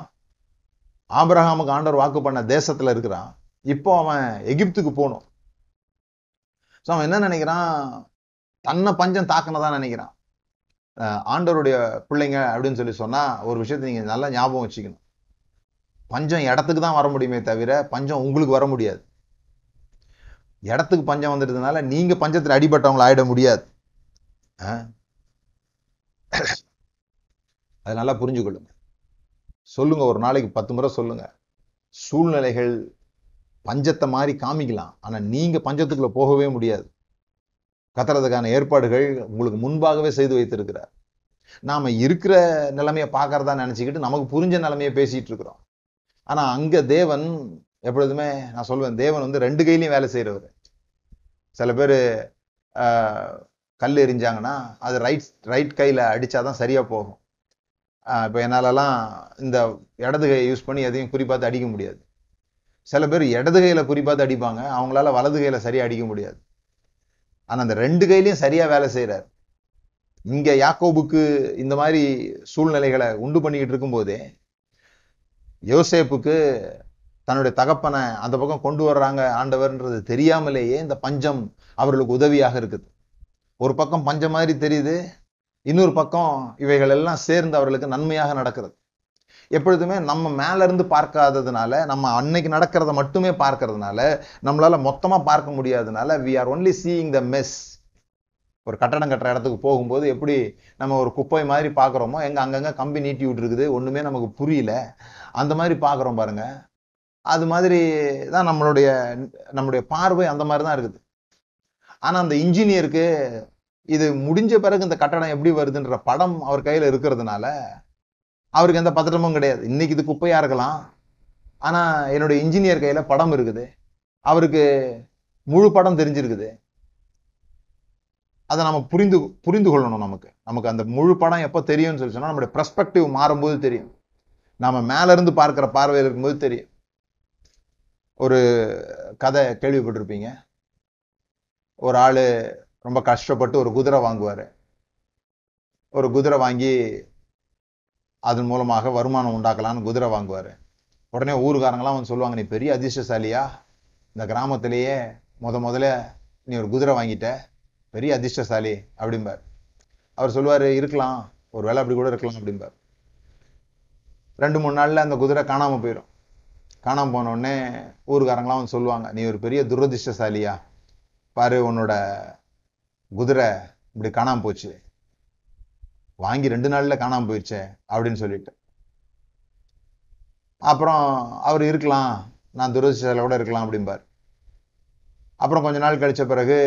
ஆபிரகாமுக்கு ஆண்டவர் வாக்கு பண்ண தேசத்தில் இருக்கிறான். இப்போ அவன் எகிப்துக்கு போகணும். ஸோ அவன் என்ன நினைக்கிறான்? தன்னை பஞ்சம் தாக்கினதான் நினைக்கிறான். ஆண்டவருடைய பிள்ளைங்க அப்படின்னு சொல்லி சொன்னால் ஒரு விஷயத்தை நீங்கள் நல்லா ஞாபகம் வச்சுக்கணும். பஞ்சம் இடத்துக்கு தான் வர முடியுமே தவிர பஞ்சம் உங்களுக்கு வர முடியாது. இடத்துக்கு பஞ்சம் வந்துட்டதுனால நீங்கள் பஞ்சத்தில் அடிபட்டவங்களை ஆயிட முடியாது [COUGHS] அதை நல்லா புரிஞ்சுக்கொள்ளுங்க. சொல்லுங்க ஒரு நாளைக்கு பத்து முறை சொல்லுங்க. சூழ்நிலைகள் பஞ்சத்தை மாதிரி காமிக்கலாம். ஆனா நீங்க பஞ்சத்துக்குள்ள போகவே முடியாது. கத்துறதுக்கான ஏற்பாடுகள் உங்களுக்கு முன்பாகவே செய்து வைத்திருக்கிறார். நாம இருக்கிற நிலைமையை பார்க்கறதா நினச்சிக்கிட்டு நமக்கு புரிஞ்ச நிலைமையை பேசிட்டு இருக்கிறோம். ஆனா அங்க தேவன் எப்பொழுதுமே நான் சொல்வேன் தேவன் வந்து ரெண்டு கையிலையும் வேலை செய்யறவர் சில பேர் கல் எரிஞ்சாங்கன்னா அது ரைட் ரைட் அடித்தால் தான் சரியாக போகும். இப்போ என்னாலலாம் இந்த இடது கையை யூஸ் பண்ணி எதையும் குறிப்பாத்து அடிக்க முடியாது. சில பேர் இடது கையில் குறிப்பாத்து அடிப்பாங்க அவங்களால வலது கையில் சரியாக அடிக்க முடியாது. ஆனால் அந்த ரெண்டு கையிலையும் சரியாக வேலை செய்கிறார் இங்கே யாக்கோபுக்கு இந்த மாதிரி சூழ்நிலைகளை உண்டு பண்ணிக்கிட்டு இருக்கும்போதே யோசேப்புக்கு தன்னுடைய தகப்பனை அந்த பக்கம் கொண்டு வர்றாங்க ஆண்டவர்ன்றது தெரியாமலேயே இந்த பஞ்சம் அவர்களுக்கு உதவியாக இருக்குது. ஒரு பக்கம் பஞ்சம் மாதிரி தெரியுது இன்னொரு பக்கம் இவைகள் எல்லாம் சேர்ந்து அவர்களுக்கு நன்மையாக நடக்கிறது. எப்பொழுதுமே நம்ம மேலேருந்து பார்க்காததுனால நம்ம அன்னைக்கு நடக்கிறத மட்டுமே பார்க்கறதுனால நம்மளால் மொத்தமாக பார்க்க முடியாததுனால we are only seeing the mess ஒரு கட்டடம் கட்டுற இடத்துக்கு போகும்போது எப்படி நம்ம ஒரு குப்பை மாதிரி பார்க்குறோமோ எங்கே அங்கங்கே கம்பி நீட்டி விட்டுருக்குது ஒன்றுமே நமக்கு புரியல. அந்த மாதிரி பார்க்குறோம் பாருங்கள் அது மாதிரி தான் நம்மளுடைய நம்மளுடைய பார்வை அந்த மாதிரி தான் இருக்குது. ஆனால் அந்த இன்ஜினியருக்கு இது முடிஞ்ச பிறகு இந்த கட்டடம் எப்படி வருதுன்ற படம் அவர் கையில் இருக்கிறதுனால அவருக்கு எந்த பதட்டமும் கிடையாது. இன்னைக்கு இது குப்பையாக இருக்கலாம். ஆனால் என்னுடைய இன்ஜினியர் கையில் படம் இருக்குது. அவருக்கு முழு படம் தெரிஞ்சிருக்குது. அதை நம்ம புரிந்து புரிந்து கொள்ளணும் நமக்கு. நமக்கு அந்த முழு படம் எப்போ தெரியும்னு சொல்லி சொன்னால் நம்மளுடைய ப்ரெஸ்பெக்டிவ் மாறும்போது தெரியும். நம்ம மேலேருந்து பார்க்குற பார்வையில் இருக்கும்போது தெரியும். ஒரு கதை கேள்விப்பட்டிருப்பீங்க. ஒரு ஆள் ரொம்ப கஷ்டப்பட்டு ஒரு குதிரை வாங்குவாரு. ஒரு குதிரை வாங்கி அதன் மூலமாக வருமானம் உண்டாக்கலாம்னு குதிரை வாங்குவாரு. உடனே ஊருக்காரங்களாம் வந்து சொல்லுவாங்க நீ பெரிய அதிர்ஷ்டசாலியா? இந்த கிராமத்திலேயே முத முதல்ல நீ ஒரு குதிரை வாங்கிட்ட. பெரிய அதிர்ஷ்டசாலி அப்படிம்பார். அவர் சொல்லுவார் இருக்கலாம். ஒரு வேளை அப்படி கூட இருக்கலாம் அப்படிம்பார். ரெண்டு மூணு நாளில் அந்த குதிரை காணாமல் போயிடும் காணாமல் போன உடனே ஊருக்காரங்களாம் வந்து சொல்லுவாங்க நீ ஒரு பெரிய துரதிர்ஷ்டசாலியா? பாரு உன்னோட குதிரை இப்படி காணாமல் போச்சு. வாங்கி ரெண்டு நாளில் காணாமல் போயிடுச்சே அப்படின்னு சொல்லிட்டு. அப்புறம் அவர் இருக்கலாம் நான் துரதிருஷ்டத்தில் கூட இருக்கலாம் அப்படிம்பார். அப்புறம் கொஞ்ச நாள் கழிச்ச பிறகு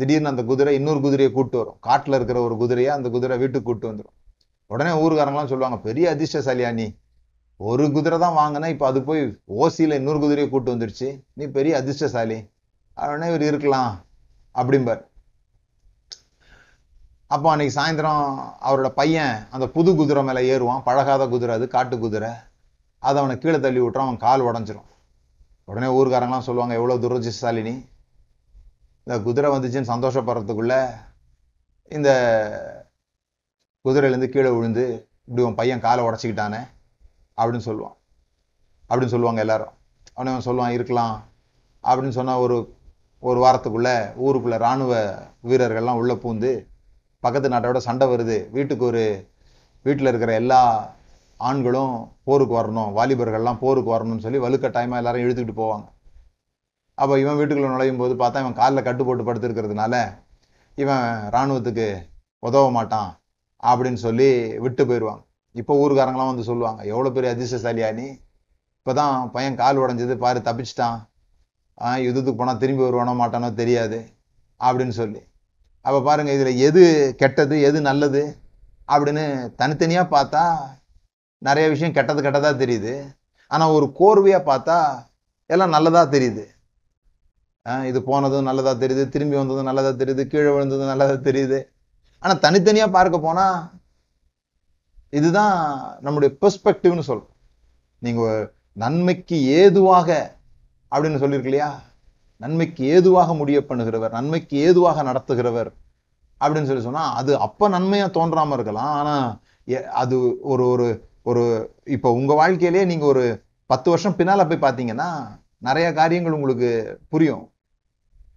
திடீர்னு அந்த குதிரை இன்னொரு குதிரையை கூட்டு வரும். காட்டில் இருக்கிற ஒரு குதிரையை அந்த குதிரை வீட்டுக்கு கூட்டு வந்துடும் உடனே ஊருக்காரங்களாம் சொல்லுவாங்க பெரிய அதிர்ஷ்டசாலியா நீ. ஒரு குதிரை தான் வாங்கினா இப்போ அது போய் ஓசியில் இன்னொரு குதிரையை கூட்டு வந்துருச்சு. நீ பெரிய அதிர்ஷ்டசாலி. உடனே இவர் இருக்கலாம் அப்படிம்பார். அப்போ அன்னைக்கு சாயந்தரம் அவரோட பையன் அந்த புது குதிரை மேலே ஏறுவான். பழகாத குதிரை அது காட்டு குதிரை. அதை அவனை கீழே தள்ளி விட்டுறான் அவன் கால் உடஞ்சிரும். உடனே ஊர்க்காரங்களாம் சொல்லுவாங்க எவ்வளோ துரதிர்ஷ்டசாலினி. இந்த குதிரை வந்துச்சுன்னு சந்தோஷப்படுறதுக்குள்ள இந்த குதிரையிலேருந்து கீழே விழுந்து இப்படி உன் பையன் காலை உடச்சிக்கிட்டானே அப்படின்னு சொல்லுவான். அப்படின்னு சொல்லுவாங்க எல்லாரும். அவனே அவன் சொல்லுவான் இருக்கலாம். அப்படின்னு சொன்னால் ஒரு ஒரு வாரத்துக்குள்ளே ஊருக்குள்ளே ராணுவ வீரர்கள்லாம் உள்ளே பூந்து பக்கத்து நாட்டோட சண்டை வருது. வீட்டுக்கு ஒரு வீட்டில் இருக்கிற எல்லா ஆண்களும் போருக்கு வரணும் வாலிபர்கள்லாம் போருக்கு வரணும்னு சொல்லி வலுக்கட்டாயமாக எல்லாரும் இழுத்துக்கிட்டு போவாங்க. அப்போ இவன் வீட்டுக்குள்ளே நுழையும் போது பார்த்தா இவன் காலில் கட்டு போட்டு படுத்துருக்கிறதுனால இவன் இராணுவத்துக்கு உதவ மாட்டான் அப்படின்னு சொல்லி விட்டு போயிடுவாங்க. இப்போ ஊருக்காரங்களாம் வந்து சொல்லுவாங்க எவ்வளோ பெரிய அதிர்ஷ்டசாலியா நீ? இப்போ தான் பையன் கால் உடஞ்சது பாரு தப்பிச்சிட்டான். யுத்தத்துக்கு போனால் திரும்பி வருவானோ மாட்டானோ தெரியாது அப்படின்னு சொல்லி. அப்போ பாருங்க இதில் எது கெட்டது எது நல்லது அப்படின்னு தனித்தனியாக பார்த்தா நிறைய விஷயம் கெட்டது கெட்டதாக தெரியுது. ஆனால் ஒரு கோர்வையாக பார்த்தா எல்லாம் நல்லதா தெரியுது. ஆஹ் இது போனதும் நல்லதா தெரியுது திரும்பி வந்ததும் நல்லதா தெரியுது கீழே விழுந்ததும் நல்லதா தெரியுது. ஆனா தனித்தனியா பார்க்க போனா இதுதான் நம்முடைய பெர்ஸ்பெக்டிவ்னு சொல்றோம். நீங்க நன்மைக்கு ஏதுவாக அப்படின்னு சொல்லியிருக்கு இல்லையா நன்மைக்கு ஏதுவாக முடிய பண்ணுகிறவர் நன்மைக்கு ஏதுவாக நடத்துகிறவர் அப்படின்னு சொல்லி சொன்னால் அது அப்போ நன்மையாக தோன்றாமல் இருக்கலாம். ஆனால் எ- அது ஒரு ஒரு ஒரு இப்போ உங்கள் வாழ்க்கையிலேயே நீங்கள் ஒரு பத்து வருஷம் பின்னால் போய் பார்த்தீங்கன்னா நிறைய காரியங்கள் உங்களுக்கு புரியும்.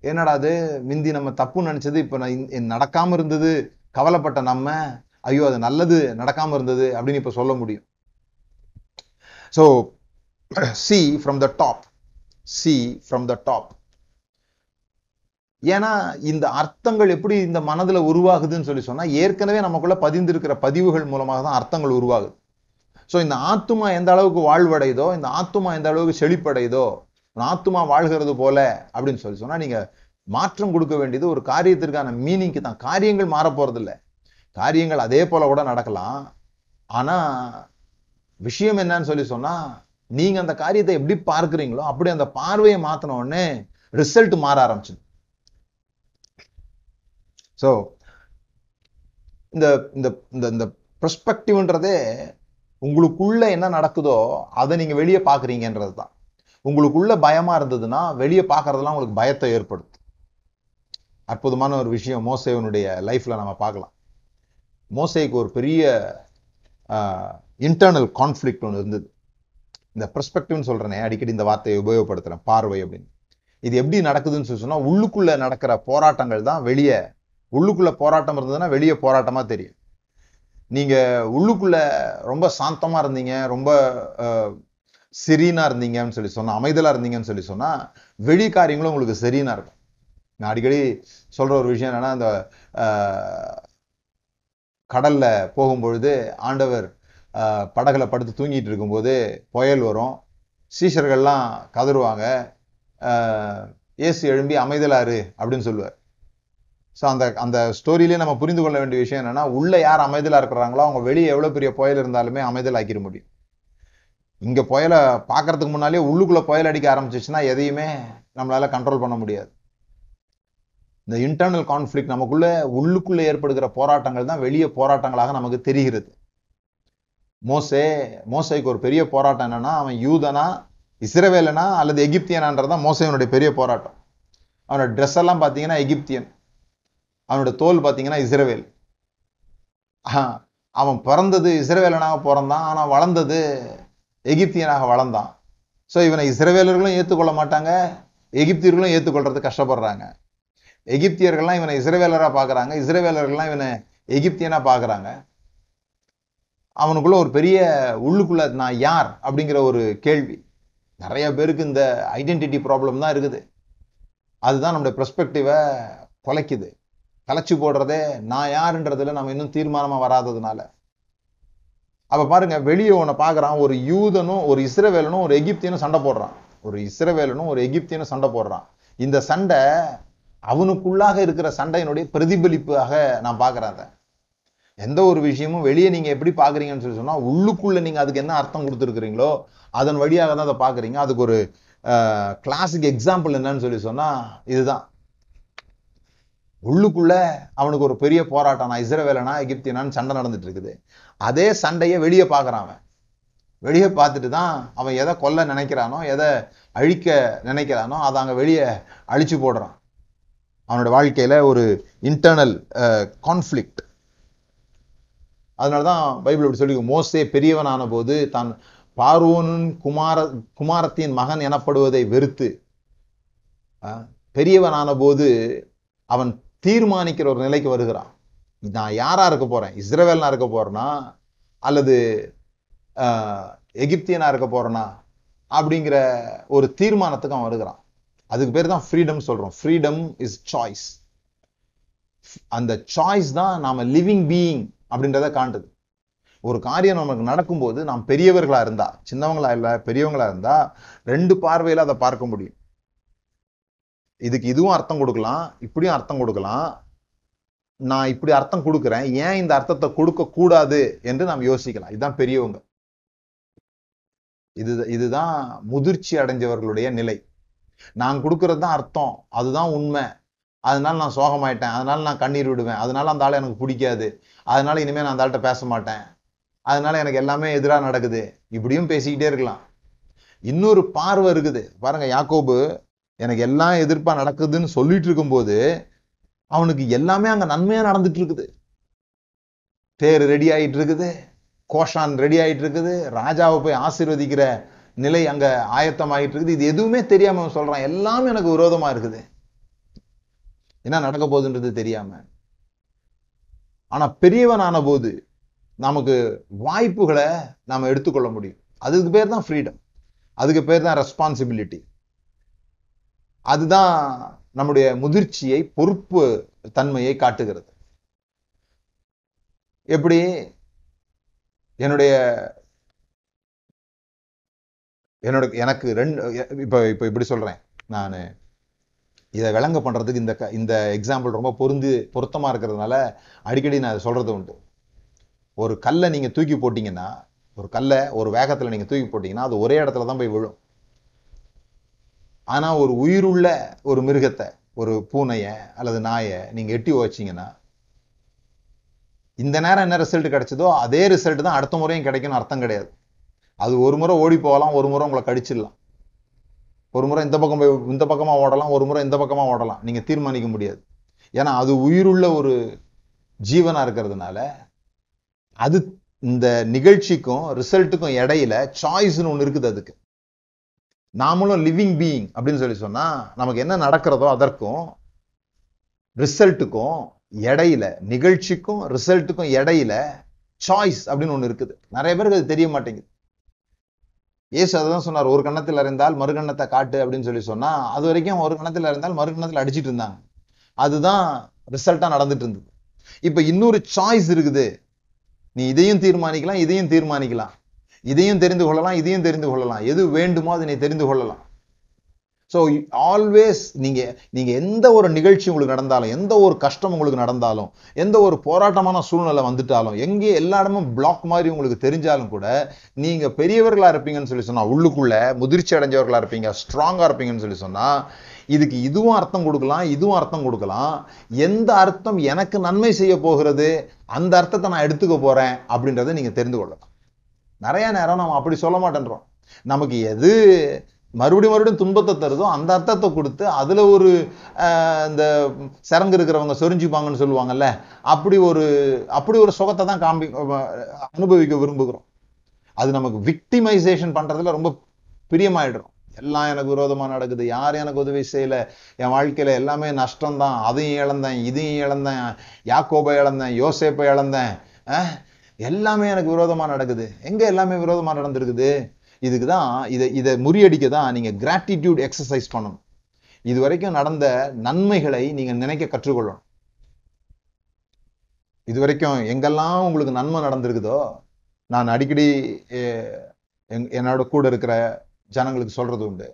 என்னடா அது? மிந்தி நம்ம தப்பு நினச்சது இப்போ நான் நடக்காமல் இருந்தது கவலைப்பட்ட நம்ம ஐயோ அது நல்லது நடக்காமல் இருந்தது அப்படின்னு இப்போ சொல்ல முடியும். So see from the top see from the top ஏன்னா இந்த அர்த்தங்கள் எப்படி இந்த மனதில் உருவாகுதுன்னு சொல்லி சொன்னால் ஏற்கனவே நமக்குள்ள பதிந்திருக்கிற பதிவுகள் மூலமாக தான் அர்த்தங்கள் உருவாகுது. ஸோ இந்த ஆத்துமா எந்த அளவுக்கு வாழ்வடையுதோ இந்த ஆத்துமா எந்த அளவுக்கு செழிப்படையுதோ ஆத்துமா வாழ்கிறது போல அப்படின்னு சொல்லி சொன்னால் நீங்க மாற்றம் கொடுக்க வேண்டியது ஒரு காரியத்திற்கான மீனிங்க்கு தான். காரியங்கள் மாற போறது காரியங்கள் அதே போல கூட நடக்கலாம். ஆனால் விஷயம் என்னன்னு சொல்லி சொன்னா நீங்க அந்த காரியத்தை எப்படி பார்க்குறீங்களோ அப்படி அந்த பார்வையை மாத்தின உடனே ரிசல்ட் மாற ஆரம்பிச்சுது. ஸோ இந்த இந்த இந்த இந்த ப்ரெஸ்பெக்டிவ்ன்றதே உங்களுக்குள்ள என்ன நடக்குதோ அதை நீங்க வெளியே பார்க்குறீங்கன்றது தான் உங்களுக்குள்ள பயமா இருந்ததுன்னா வெளியே பார்க்கறதுலாம் உங்களுக்கு பயத்தை ஏற்படுத்தும். அற்புதமான ஒரு விஷயம் மோசேவனுடைய லைஃப்ல நம்ம பார்க்கலாம். மோசேக்கு ஒரு பெரிய இன்டர்னல் கான்ஃப்ளிக்ட் ஒன்று இருந்தது. இந்த பெர்ஸ்பெக்டிவ்னு சொல்கிறேனே அடிக்கடி இந்த வார்த்தையை உபயோகப்படுத்துகிறேன் பார்வை அப்படின்னு. இது எப்படி நடக்குதுன்னு சொல்லி சொன்னா உள்ளுக்குள்ள நடக்கிற போராட்டங்கள் தான் வெளியே உள்ளுக்குள்ள போராட்டம் இருந்ததுன்னா வெளியே போராட்டமா தெரியும். நீங்க உள்ளுக்குள்ள ரொம்ப சாந்தமா இருந்தீங்க ரொம்ப அஹ், இருந்தீங்கன்னு சொல்லி சொன்னா அமைதலா இருந்தீங்கன்னு சொல்லி சொன்னா வெளி காரியங்களும் உங்களுக்கு செரீனா இருக்கும். நான் அடிக்கடி சொல்ற ஒரு விஷயம் என்னன்னா அந்த கடலில் கடல்ல போகும்பொழுது ஆண்டவர் படகுல படுத்து தூங்கிட்டு இருக்கும்போது புயல் வரும். சீஷர்கள்லாம் கதறுவாங்க. அஹ், இயேசு எழும்பி அமைதலாரு அப்படின்னு சொல்லுவார். ஸோ அந்த அந்த ஸ்டோரியிலே நம்ம புரிந்து கொள்ள வேண்டிய விஷயம் என்னென்னா உள்ளே யார் அமைதலாக இருக்கிறாங்களோ அவங்க வெளியே எவ்வளோ பெரிய புயல் இருந்தாலுமே அமைதல் முடியும். இங்கே புயலை பார்க்கறதுக்கு முன்னாலே உள்ளுக்குள்ளே புயல் அடிக்க ஆரம்பிச்சிச்சுன்னா எதையுமே நம்மளால கண்ட்ரோல் பண்ண முடியாது. இந்த இன்டர்னல் கான்ஃப்ளிக் நமக்குள்ளே உள்ளுக்குள்ளே ஏற்படுகிற போராட்டங்கள் தான் வெளியே போராட்டங்களாக நமக்கு தெரிகிறது. மோசே மோசைக்கு ஒரு பெரிய போராட்டம் என்னன்னா அவன் யூதனா இஸ்ரவேலனா அல்லது எகிப்தியனான்றதான் மோசேவனுடைய பெரிய போராட்டம். அவனோட ட்ரெஸ் எல்லாம் பார்த்தீங்கன்னா எகிப்தியன். அவனோட தோல் பார்த்தீங்கன்னா இஸ்ரவேல். அவன் பிறந்தது இஸ்ரவேலனாக பிறந்தான் ஆனால் வளர்ந்தது எகிப்தியனாக வளர்ந்தான். ஸோ இவனை இஸ்ரவேலர்களும் ஏற்றுக்கொள்ள மாட்டாங்க எகிப்தியர்களும் ஏற்றுக்கொள்றது கஷ்டப்படுறாங்க. எகிப்தியர்கள்லாம் இவனை இஸ்ரவேலராக பார்க்குறாங்க இஸ்ரவேலர்கள்லாம் இவனை எகிப்தியனாக பார்க்குறாங்க. அவனுக்குள்ள ஒரு பெரிய உள்ளுக்குள்ள நான் யார் அப்படிங்கிற ஒரு கேள்வி. நிறைய பேருக்கு இந்த ஐடென்டிட்டி ப்ராப்ளம் தான் இருக்குது. அதுதான் நம்முடைய பெர்ஸ்பெக்டிவை குலைக்குது கலைச்சி போடுறதே நான் யாருன்றதுல நம்ம இன்னும் தீர்மானமாக வராததுனால. அப்போ பாருங்க வெளியே உன்னை பார்க்குறான் ஒரு யூதனும் ஒரு இஸ்ரவேலனும் ஒரு எகிப்தியனும் சண்டை போடுறான். ஒரு இஸ்ரவேலனும் ஒரு எகிப்தியனும் சண்டை போடுறான். இந்த சண்டை அவனுக்குள்ளாக இருக்கிற சண்டையினுடைய பிரதிபலிப்பாக நான் பார்க்குறேன் அதை. எந்த ஒரு விஷயமும் வெளியே நீங்கள் எப்படி பார்க்குறீங்கன்னு சொல்லி சொன்னால் உள்ளுக்குள்ள நீங்கள் அதுக்கு என்ன அர்த்தம் கொடுத்துருக்குறீங்களோ அதன் வழியாக தான் அதை பார்க்குறீங்க அதுக்கு ஒரு கிளாசிக் எக்ஸாம்பிள் என்னன்னு சொல்லி சொன்னால் இதுதான். உள்ளுக்குள்ள அவனுக்கு ஒரு பெரிய போராட்டம். நான் இஸ்ரவேலனா எகிப்தியனான்னு சண்டை நடந்துட்டு இருக்குது. அதே சண்டையை வெளியே பார்க்குறான் அவன். வெளியே பார்த்துட்டு தான் அவன் எதை கொல்ல நினைக்கிறானோ எதை அழிக்க நினைக்கிறானோ அதை அங்கே வெளியே அழிச்சு போடுறான். அவனோட வாழ்க்கையில் ஒரு இன்டர்னல் கான்ஃப்ளிக்ட் அதனாலதான் பைபிள் இப்படி சொல்லி மோசே பெரியவனான போது தான் பார்வோனின் குமார குமாரத்தின் மகன் எனப்படுவதை வெறுத்து அஹ், பெரியவனான போது அவன் தீர்மானிக்கிற ஒரு நிலைக்கு வருகிறான். நான் யாரா இருக்க போறேன்? இஸ்ரேவேல்னா இருக்க போகிறேன்னா அல்லது எகிப்தியனாக எகிப்தியனா இருக்க போறேனா? அப்படிங்கிற ஒரு தீர்மானத்துக்கு அவன் வருகிறான். அதுக்கு பேர் தான் ஃப்ரீடம் சொல்கிறோம் ஃப்ரீடம் இஸ் சாய்ஸ் அந்த சாய்ஸ் தான் நாம லிவிங் பீயிங் அப்படின்றத காண்டுது ஒரு காரியம் நமக்கு நடக்கும்போது நாம் பெரியவர்களா இருந்தா சின்னவங்களா இல்ல பெரியவங்களா இருந்தா ரெண்டு பார்வையில அதை பார்க்க முடியும். இதுக்கு இதுவும் அர்த்தம் கொடுக்கலாம் இப்படியும் அர்த்தம் கொடுக்கலாம். நான் இப்படி அர்த்தம் கொடுக்குறேன் ஏன் இந்த அர்த்தத்தை கொடுக்க கூடாது என்று நாம் யோசிக்கலாம். இதுதான் பெரியவங்க. இது இதுதான் முதிர்ச்சி அடைஞ்சவர்களுடைய நிலை. நான் கொடுக்கறது தான் அர்த்தம் அதுதான் உண்மை. அதனால நான் சோகமாயிட்டேன் அதனால நான் கண்ணீர் விடுவேன் அதனால அந்த ஆளை எனக்கு பிடிக்காது. அதனால் இனிமேல் நான் அந்த ஆள்கிட்ட பேச மாட்டேன். அதனால எனக்கு எல்லாமே எதிராக நடக்குது. இப்படியும் பேசிக்கிட்டே இருக்கலாம். இன்னொரு பார்வை இருக்குது. பாருங்கள் யாக்கோபு எனக்கு எல்லாம் எதிர்ப்பாக நடக்குதுன்னு சொல்லிட்டு இருக்கும்போது அவனுக்கு எல்லாமே அங்கே நன்மையாக நடந்துட்டு இருக்குது. தேர் ரெடி ஆகிட்டு இருக்குது. கோஷான் ரெடி ஆகிட்டு இருக்குது. ராஜாவை போய் ஆசீர்வதிக்கிற நிலை அங்க ஆயத்தமாயிட்டு இருக்குது. இது எதுவுமே தெரியாமல் அவன் எல்லாமே எனக்கு விரோதமாக இருக்குது. என்ன நடக்க போகுதுன்றது தெரியாமல் ஆனால் பெரியவன் ஆன போது நமக்கு வாய்ப்புகளை நாம் எடுத்துக்கொள்ள முடியும். அதுக்கு பேர் தான் ஃப்ரீடம் அதுக்கு பேர் தான் ரெஸ்பான்சிபிலிட்டி அதுதான் நம்முடைய முதிர்ச்சியை பொறுப்பு தன்மையை காட்டுகிறது. எப்படி? என்னுடைய என்னோட எனக்கு ரெண்டு இப்போ இப்போ இப்படி சொல்றேன். நான் இதை விளங்க பண்ணுறதுக்கு இந்த க- இந்த எக்ஸாம்பிள் ரொம்ப பொருந்து பொருத்தமாக இருக்கிறதுனால அடிக்கடி நான் அதை சொல்கிறது உண்டு. ஒரு கல்லை நீங்கள் தூக்கி போட்டிங்கன்னா ஒரு கல்லை ஒரு வேகத்தில் நீங்கள் தூக்கி போட்டிங்கன்னா அது ஒரே இடத்துல தான் போய் விழும். ஆனால் ஒரு உயிருள்ள ஒரு மிருகத்தை ஒரு பூனையை அல்லது நாயை நீங்கள் எட்டி வச்சிங்கன்னா இந்த நேரம் என்ன ரிசல்ட் கிடைச்சதோ அதே ரிசல்ட் தான் அடுத்த முறையும் கிடைக்கும்னு அர்த்தம் கிடையாது. அது ஒரு முறை ஓடி போகலாம் ஒரு முறை உங்களை கடிச்சிடலாம். ஒரு முறை இந்த பக்கம் போய் இந்த பக்கமாக ஓடலாம் ஒரு முறை இந்த பக்கமாக ஓடலாம். நீங்கள் தீர்மானிக்க முடியாது. ஏன்னா அது உயிருள்ள ஒரு ஜீவனாக இருக்கிறதுனால அது இந்த நிகழ்ச்சிக்கும் ரிசல்ட்டுக்கும் இடையில சாய்ஸ்னு ஒன்று இருக்குது அதுக்கு. நாமளும் லிவிங் பீயிங் அப்படின்னு சொல்லி சொன்னால் நமக்கு என்ன நடக்கிறதோ அதற்கும் ரிசல்ட்டுக்கும் இடையில நிகழ்ச்சிக்கும் ரிசல்ட்டுக்கும் இடையில சாய்ஸ் அப்படின்னு ஒன்று இருக்குது. நிறைய பேருக்கு அது தெரிய மாட்டேங்குது. இயேசு அதான் சொன்னார் ஒரு கண்ணத்தில் அறிந்தால் மறுகண்ணத்தை காட்டு அப்படின்னு சொல்லி சொன்னா அது வரைக்கும் ஒரு கண்ணத்தில் அறிந்தால் மறுகண்ணத்தில் அடிச்சிட்டு இருந்தாங்க. அதுதான் ரிசல்ட்டா நடந்துட்டு இருந்தது. இப்ப இன்னொரு சாய்ஸ் இருக்குது. நீ இதையும் தீர்மானிக்கலாம் இதையும் தீர்மானிக்கலாம். இதையும் தெரிந்து கொள்ளலாம் இதையும் தெரிந்து கொள்ளலாம். எது வேண்டுமோ அதை நீ தெரிந்து கொள்ளலாம். ஸோ ஆல்வேஸ் நீங்கள் நீங்கள் எந்த ஒரு நிகழ்ச்சி உங்களுக்கு நடந்தாலும் எந்த ஒரு கஷ்டம் உங்களுக்கு நடந்தாலும் எந்த ஒரு போராட்டமான சூழ்நிலை வந்துட்டாலும் எங்கே எல்லா இடமும் பிளாக் மாதிரி உங்களுக்கு தெரிஞ்சாலும் கூட நீங்கள் பெரியவர்களாக இருப்பீங்கன்னு சொல்லி சொன்னால் உள்ளுக்குள்ளே முதிர்ச்சி அடைஞ்சவர்களா இருப்பீங்க ஸ்ட்ராங்காக இருப்பீங்கன்னு சொல்லி சொன்னால் இதுக்கு இதுவும் அர்த்தம் கொடுக்கலாம் இதுவும் அர்த்தம் கொடுக்கலாம். எந்த அர்த்தம் எனக்கு நன்மை செய்ய போகிறது அந்த அர்த்தத்தை நான் எடுத்துக்க போகிறேன் அப்படின்றத நீங்கள் தெரிந்து கொள்ளலாம். நிறையா நேரம் நம்ம அப்படி சொல்ல மாட்டேன்றோம். நமக்கு எது மறுபடியும் மறுபடியும் துன்பத்தை தருதோ அந்த அர்த்தத்தை கொடுத்து அதில் ஒரு இந்த சரங்கு இருக்கிறவங்க சொரிஞ்சுப்பாங்கன்னு சொல்லுவாங்கல்ல அப்படி ஒரு அப்படி ஒரு சுகத்தை தான் காம்பி அனுபவிக்க விரும்புகிறோம். அது நமக்கு விக்டிமைசேஷன் பண்ணுறதுல ரொம்ப பிரியமாயிடுறோம் எல்லாம் எனக்கு விரோதமாக நடக்குது யாரும் எனக்கு உதவி செய்யல என் வாழ்க்கையில் எல்லாமே நஷ்டம் தான் அதையும் இழந்தேன் இதையும் இழந்தேன் யாக்கோபை இழந்தேன் யோசேப்பை இழந்தேன் எல்லாமே எனக்கு விரோதமாக நடக்குது. எங்கே எல்லாமே விரோதமாக நடந்திருக்குது? இதுக்கு தான் இதை இதை முறியடிக்க தான் நீங்க கிராட்டிடியூட் எக்ஸசைஸ் பண்ணணும். இது வரைக்கும் நடந்த நன்மைகளை நீங்கள் நினைக்க கற்றுக்கொள்ளணும். இது வரைக்கும் எங்கெல்லாம் உங்களுக்கு நன்மை நடந்திருக்குதோ நான் அடிக்கடி என்னோட கூட இருக்கிற ஜனங்களுக்கு சொல்றது உண்டு.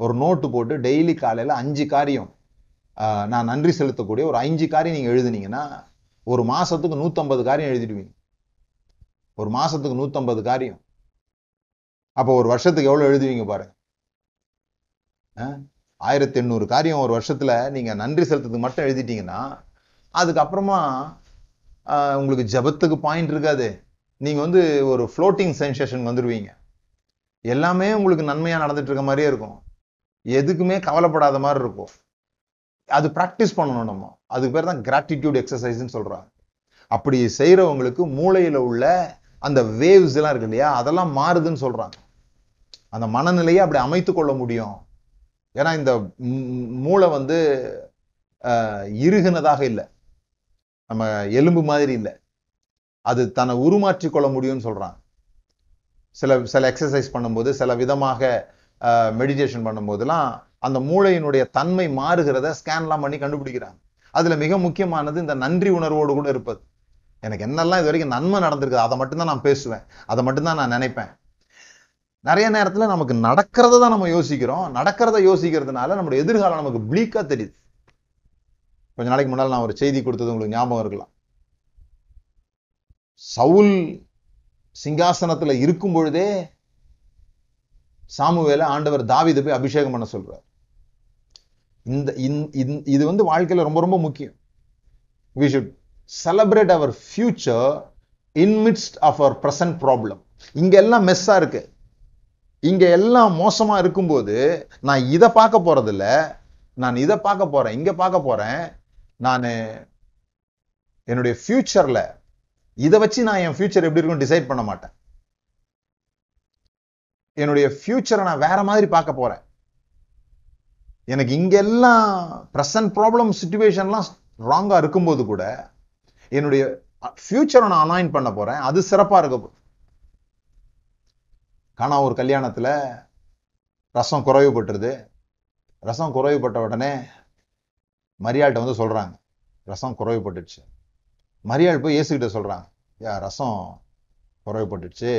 ஒரு நோட்டு போட்டு டெய்லி காலையில அஞ்சு காரியம் ஆஹ், நான் நன்றி செலுத்தக்கூடிய ஒரு அஞ்சு காரியம் நீங்கள் எழுதுனீங்கன்னா ஒரு மாசத்துக்கு நூத்தம்பது காரியம் எழுதிடுவீங்க. ஒரு மாசத்துக்கு நூத்தம்பது காரியம். அப்போ ஒரு வருஷத்துக்கு எவ்வளோ எழுதுவீங்க பாருங்க ஆயிரத்தி எண்ணூறு காரியம் ஒரு வருஷத்தில் நீங்கள் நன்றி செலுத்துறதுக்கு மட்டும் எழுதிட்டீங்கன்னா அதுக்கப்புறமா உங்களுக்கு ஜபத்துக்கு பாயிண்ட் இருக்காது. நீங்கள் வந்து ஒரு ஃப்ளோட்டிங் சென்சேஷன் வந்துடுவீங்க எல்லாமே உங்களுக்கு நன்மையாக நடந்துட்டு இருக்க மாதிரியே இருக்கும். எதுக்குமே கவலைப்படாத மாதிரி இருக்கும். அது ப்ராக்டிஸ் பண்ணணும் நம்ம. அதுக்கு பேர் தான் கிராட்டிடியூட் எக்ஸசைஸ்ன்னு சொல்கிறாங்க அப்படி செய்கிறவங்களுக்கு மூளையில் உள்ள அந்த வேவ்ஸ் எல்லாம் இருக்கு இல்லையா? அதெல்லாம் மாறுதுன்னு சொல்றாங்க. அந்த மனநிலையை அப்படி அமைத்து கொள்ள முடியும். ஏன்னா இந்த மூளை வந்து ஆஹ், இல்லை. நம்ம எலும்பு மாதிரி இல்லை. அது தன்னை உருமாற்றி கொள்ள முடியும்னு சொல்றாங்க. சில சில எக்ஸசைஸ் பண்ணும்போது சில விதமாக மெடிடேஷன் பண்ணும்போதெல்லாம் அந்த மூளையினுடைய தன்மை மாறுகிறத ஸ்கேன்லாம் பண்ணி கண்டுபிடிக்கிறாங்க. அதுல மிக முக்கியமானது இந்த நன்றி உணர்வோடு கூட இருப்பது. எனக்கு என்னெல்லாம் இது வரைக்கும் நன்மை நடந்திருக்குது அதை மட்டும்தான் நான் பேசுவேன் அதை மட்டும்தான் நான் நினைப்பேன். நிறைய நேரத்துல நமக்கு நடக்கிறத தான் நம்ம யோசிக்கிறோம். நடக்கிறத யோசிக்கிறதுனால நம்மளுடைய எதிர்காலம் நமக்கு பிளீக்காக தெரியுது. கொஞ்ச நாளைக்கு முன்னால் நான் ஒரு செய்தி கொடுத்தது உங்களுக்கு ஞாபகம் இருக்கலாம். சவுல் சிங்காசனத்துல இருக்கும் பொழுதே சாமுவேல ஆண்டவர் தாவிதை போய் அபிஷேகம் பண்ண சொல்றார். இந்த இது வந்து வாழ்க்கையில ரொம்ப ரொம்ப முக்கியம். We should celebrate our future in midst of our present problem இங்கே எல்லாம் மெஸ்ஸா இருக்கு. இங்க எல்லாம் மோசமா இருக்கும்போது நான் இதை பார்க்க போகிறதில்ல நான் இதை பார்க்க போறேன் இங்க பார்க்க போறேன். நான் என்னுடைய ஃபியூச்சர்ல இதை வச்சு நான் என் ஃபியூச்சர் எப்படி இருக்கும் டிசைட் பண்ண மாட்டேன். என்னுடைய ஃபியூச்சரை நான் வேற மாதிரி பார்க்க போறேன். எனக்கு இங்கெல்லாம் ப்ரெசன்ட் ப்ராப்ளம் சுச்சுவேஷன்லாம் ராங்காக இருக்கும்போது கூட என்னுடைய ஃபியூச்சரை நான் அலைன் பண்ண போறேன். அது சிறப்பா இருக்க காணா ஒரு கல்யாணத்துல ரசம் குறைவுபட்டுருது. ரசம் குறைவுபட்ட உடனே மரியாள்கிட்ட வந்து சொல்றாங்க. ரசம் குறைவுபட்டுடுச்சு மரியாள் போய் ஏசுக்கிட்ட சொல்றாங்க. யா ரசம் குறைவுபட்டுடுச்சு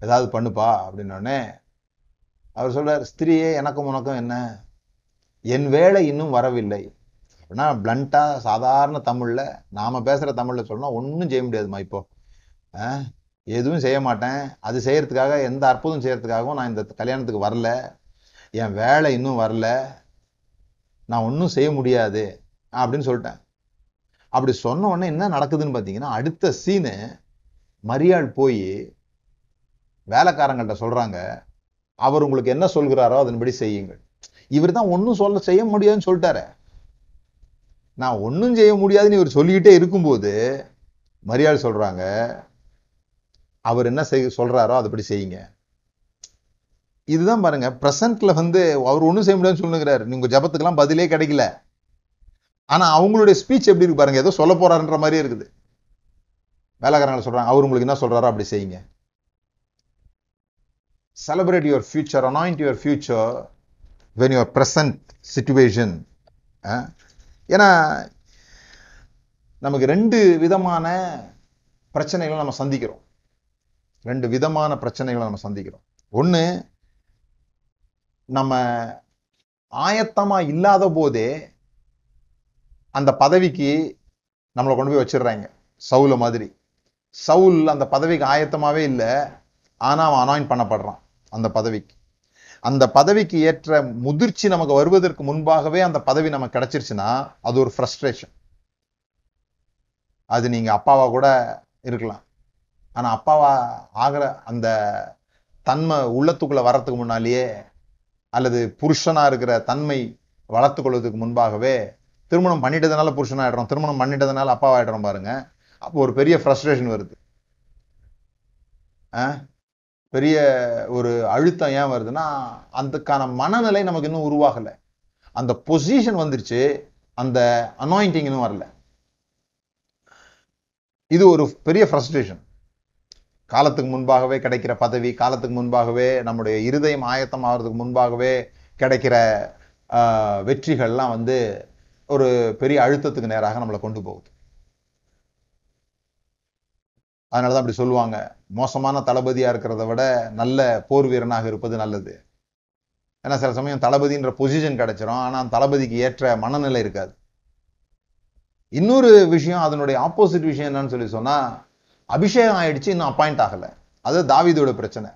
ஏதாவது பண்ணுப்பா. அப்படின்னோடனே அவர் சொல்றார் ஸ்திரியே எனக்கும் உனக்கும் என்ன? என் வேலை இன்னும் வரவில்லை. அப்படின்னா பிளண்ட்டாக சாதாரண தமிழில் நாம் பேசுகிற தமிழில் சொல்லணும் ஒன்றும் செய்ய முடியாதுமா இப்போது எதுவும் செய்ய மாட்டேன். அது செய்யறதுக்காக எந்த அற்புதம் செய்கிறதுக்காகவும் நான் இந்த கல்யாணத்துக்கு வரல. என் வேலை இன்னும் வரல. நான் ஒன்றும் செய்ய முடியாது அப்படின்னு சொல்லிட்டேன். அப்படி சொன்ன உடனே என்ன நடக்குதுன்னு பார்த்தீங்கன்னா அடுத்த சீனு மரியாள் போய் வேலைக்காரங்கள்ட்ட சொல்கிறாங்க அவர் உங்களுக்கு என்ன சொல்கிறாரோ அதன்படி செய்யுங்கள். இவர் தான் ஒன்றும் சொல்ல செய்ய முடியாதுன்னு சொல்லிட்டாரு. நான் ஒன்றும் செய்ய முடியாதுன்னு இவர் சொல்லிக்கிட்டே இருக்கும்போது மரியாள் சொல்றாங்க அவர் என்ன செய் சொல்றாரோ அதுபடி செய்யுங்க. இதுதான் பாருங்க ப்ரெசண்ட்டில் வந்து அவர் ஒன்றும் செய்ய முடியாதுன்னு சொல்லுங்கிறாரு நீங்கள் ஜபத்துக்கெல்லாம் பதிலே கிடைக்கல. ஆனா அவங்களுடைய ஸ்பீச் எப்படி இருக்கு பாருங்க ஏதோ சொல்ல போறாருன்ற மாதிரி இருக்குது. வேலைக்காரங்களை சொல்றாங்க அவர் உங்களுக்கு என்ன சொல்றாரோ அப்படி செய்யுங்க. Celebrate your future anoint your future when your present situation ஏன்னா நமக்கு ரெண்டு விதமான பிரச்சனைகளை நம்ம சந்திக்கிறோம். ரெண்டு விதமான பிரச்சனைகளை நம்ம சந்திக்கிறோம். ஒன்று நம்ம ஆயத்தமா இல்லாத போதே அந்த பதவிக்கு நம்மளை கொண்டு போய் வச்சிடுறாங்க. சவுல மாதிரி. சவுல் அந்த பதவிக்கு ஆயத்தமாவே இல்லை. ஆனா அவன் அனாயின் பண்ணப்படுறான் அந்த பதவிக்கு. அந்த பதவிக்கு ஏற்ற முதிர்ச்சி நமக்கு வருவதற்கு முன்பாகவே அந்த பதவி நமக்கு கிடைச்சிருச்சுன்னா அது ஒரு ஃப்ரஸ்ட்ரேஷன் அது நீங்கள் அப்பாவா கூட இருக்கலாம். ஆனால் அப்பாவா ஆகிற அந்த தன்மை உள்ளத்துக்குள்ளே வர்றதுக்கு முன்னாலேயே அல்லது புருஷனாக இருக்கிற தன்மை வளர்த்து கொள்வதற்கு முன்பாகவே திருமணம் பண்ணிட்டதுனால புருஷன் ஆகிடுறோம் திருமணம் பண்ணிட்டதுனால அப்பாவா ஆயிடுறோம் பாருங்க. அப்போ ஒரு பெரிய ஃப்ரஸ்ட்ரேஷன் வருது. ஆ? பெரிய ஒரு அழுத்தம் ஏன் வருதுன்னா அதுக்கான மனநிலை நமக்கு இன்னும் உருவாகலை. அந்த பொசிஷன் வந்துருச்சு அந்த அனாயிண்டிங் இன்னும் வரல. இது ஒரு பெரிய ஃப்ரஸ்ட்ரேஷன் காலத்துக்கு முன்பாகவே கிடைக்கிற பதவி காலத்துக்கு முன்பாகவே நம்முடைய இருதயம் ஆயத்தம் ஆகிறதுக்கு முன்பாகவே கிடைக்கிற வெற்றிகள்லாம் வந்து ஒரு பெரிய அழுத்தத்துக்கு நேராக நம்மளை கொண்டு போகுது. அதனாலதான் அப்படி சொல்லுவாங்க. மோசமான தளபதியாக இருக்கிறத விட நல்ல போர் வீரனாக இருப்பது நல்லது. ஏன்னா சில சமயம் தளபதின்ற பொசிஷன் கிடைச்சிரும். ஆனால் தளபதிக்கு ஏற்ற மனநிலை இருக்காது. இன்னொரு விஷயம் அதனுடைய ஆப்போசிட் விஷயம் என்னன்னு சொல்லி சொன்னா அபிஷேகம் ஆயிடுச்சு இன்னும் அப்பாயிண்ட் ஆகலை. அது தாவீதோட பிரச்சனை.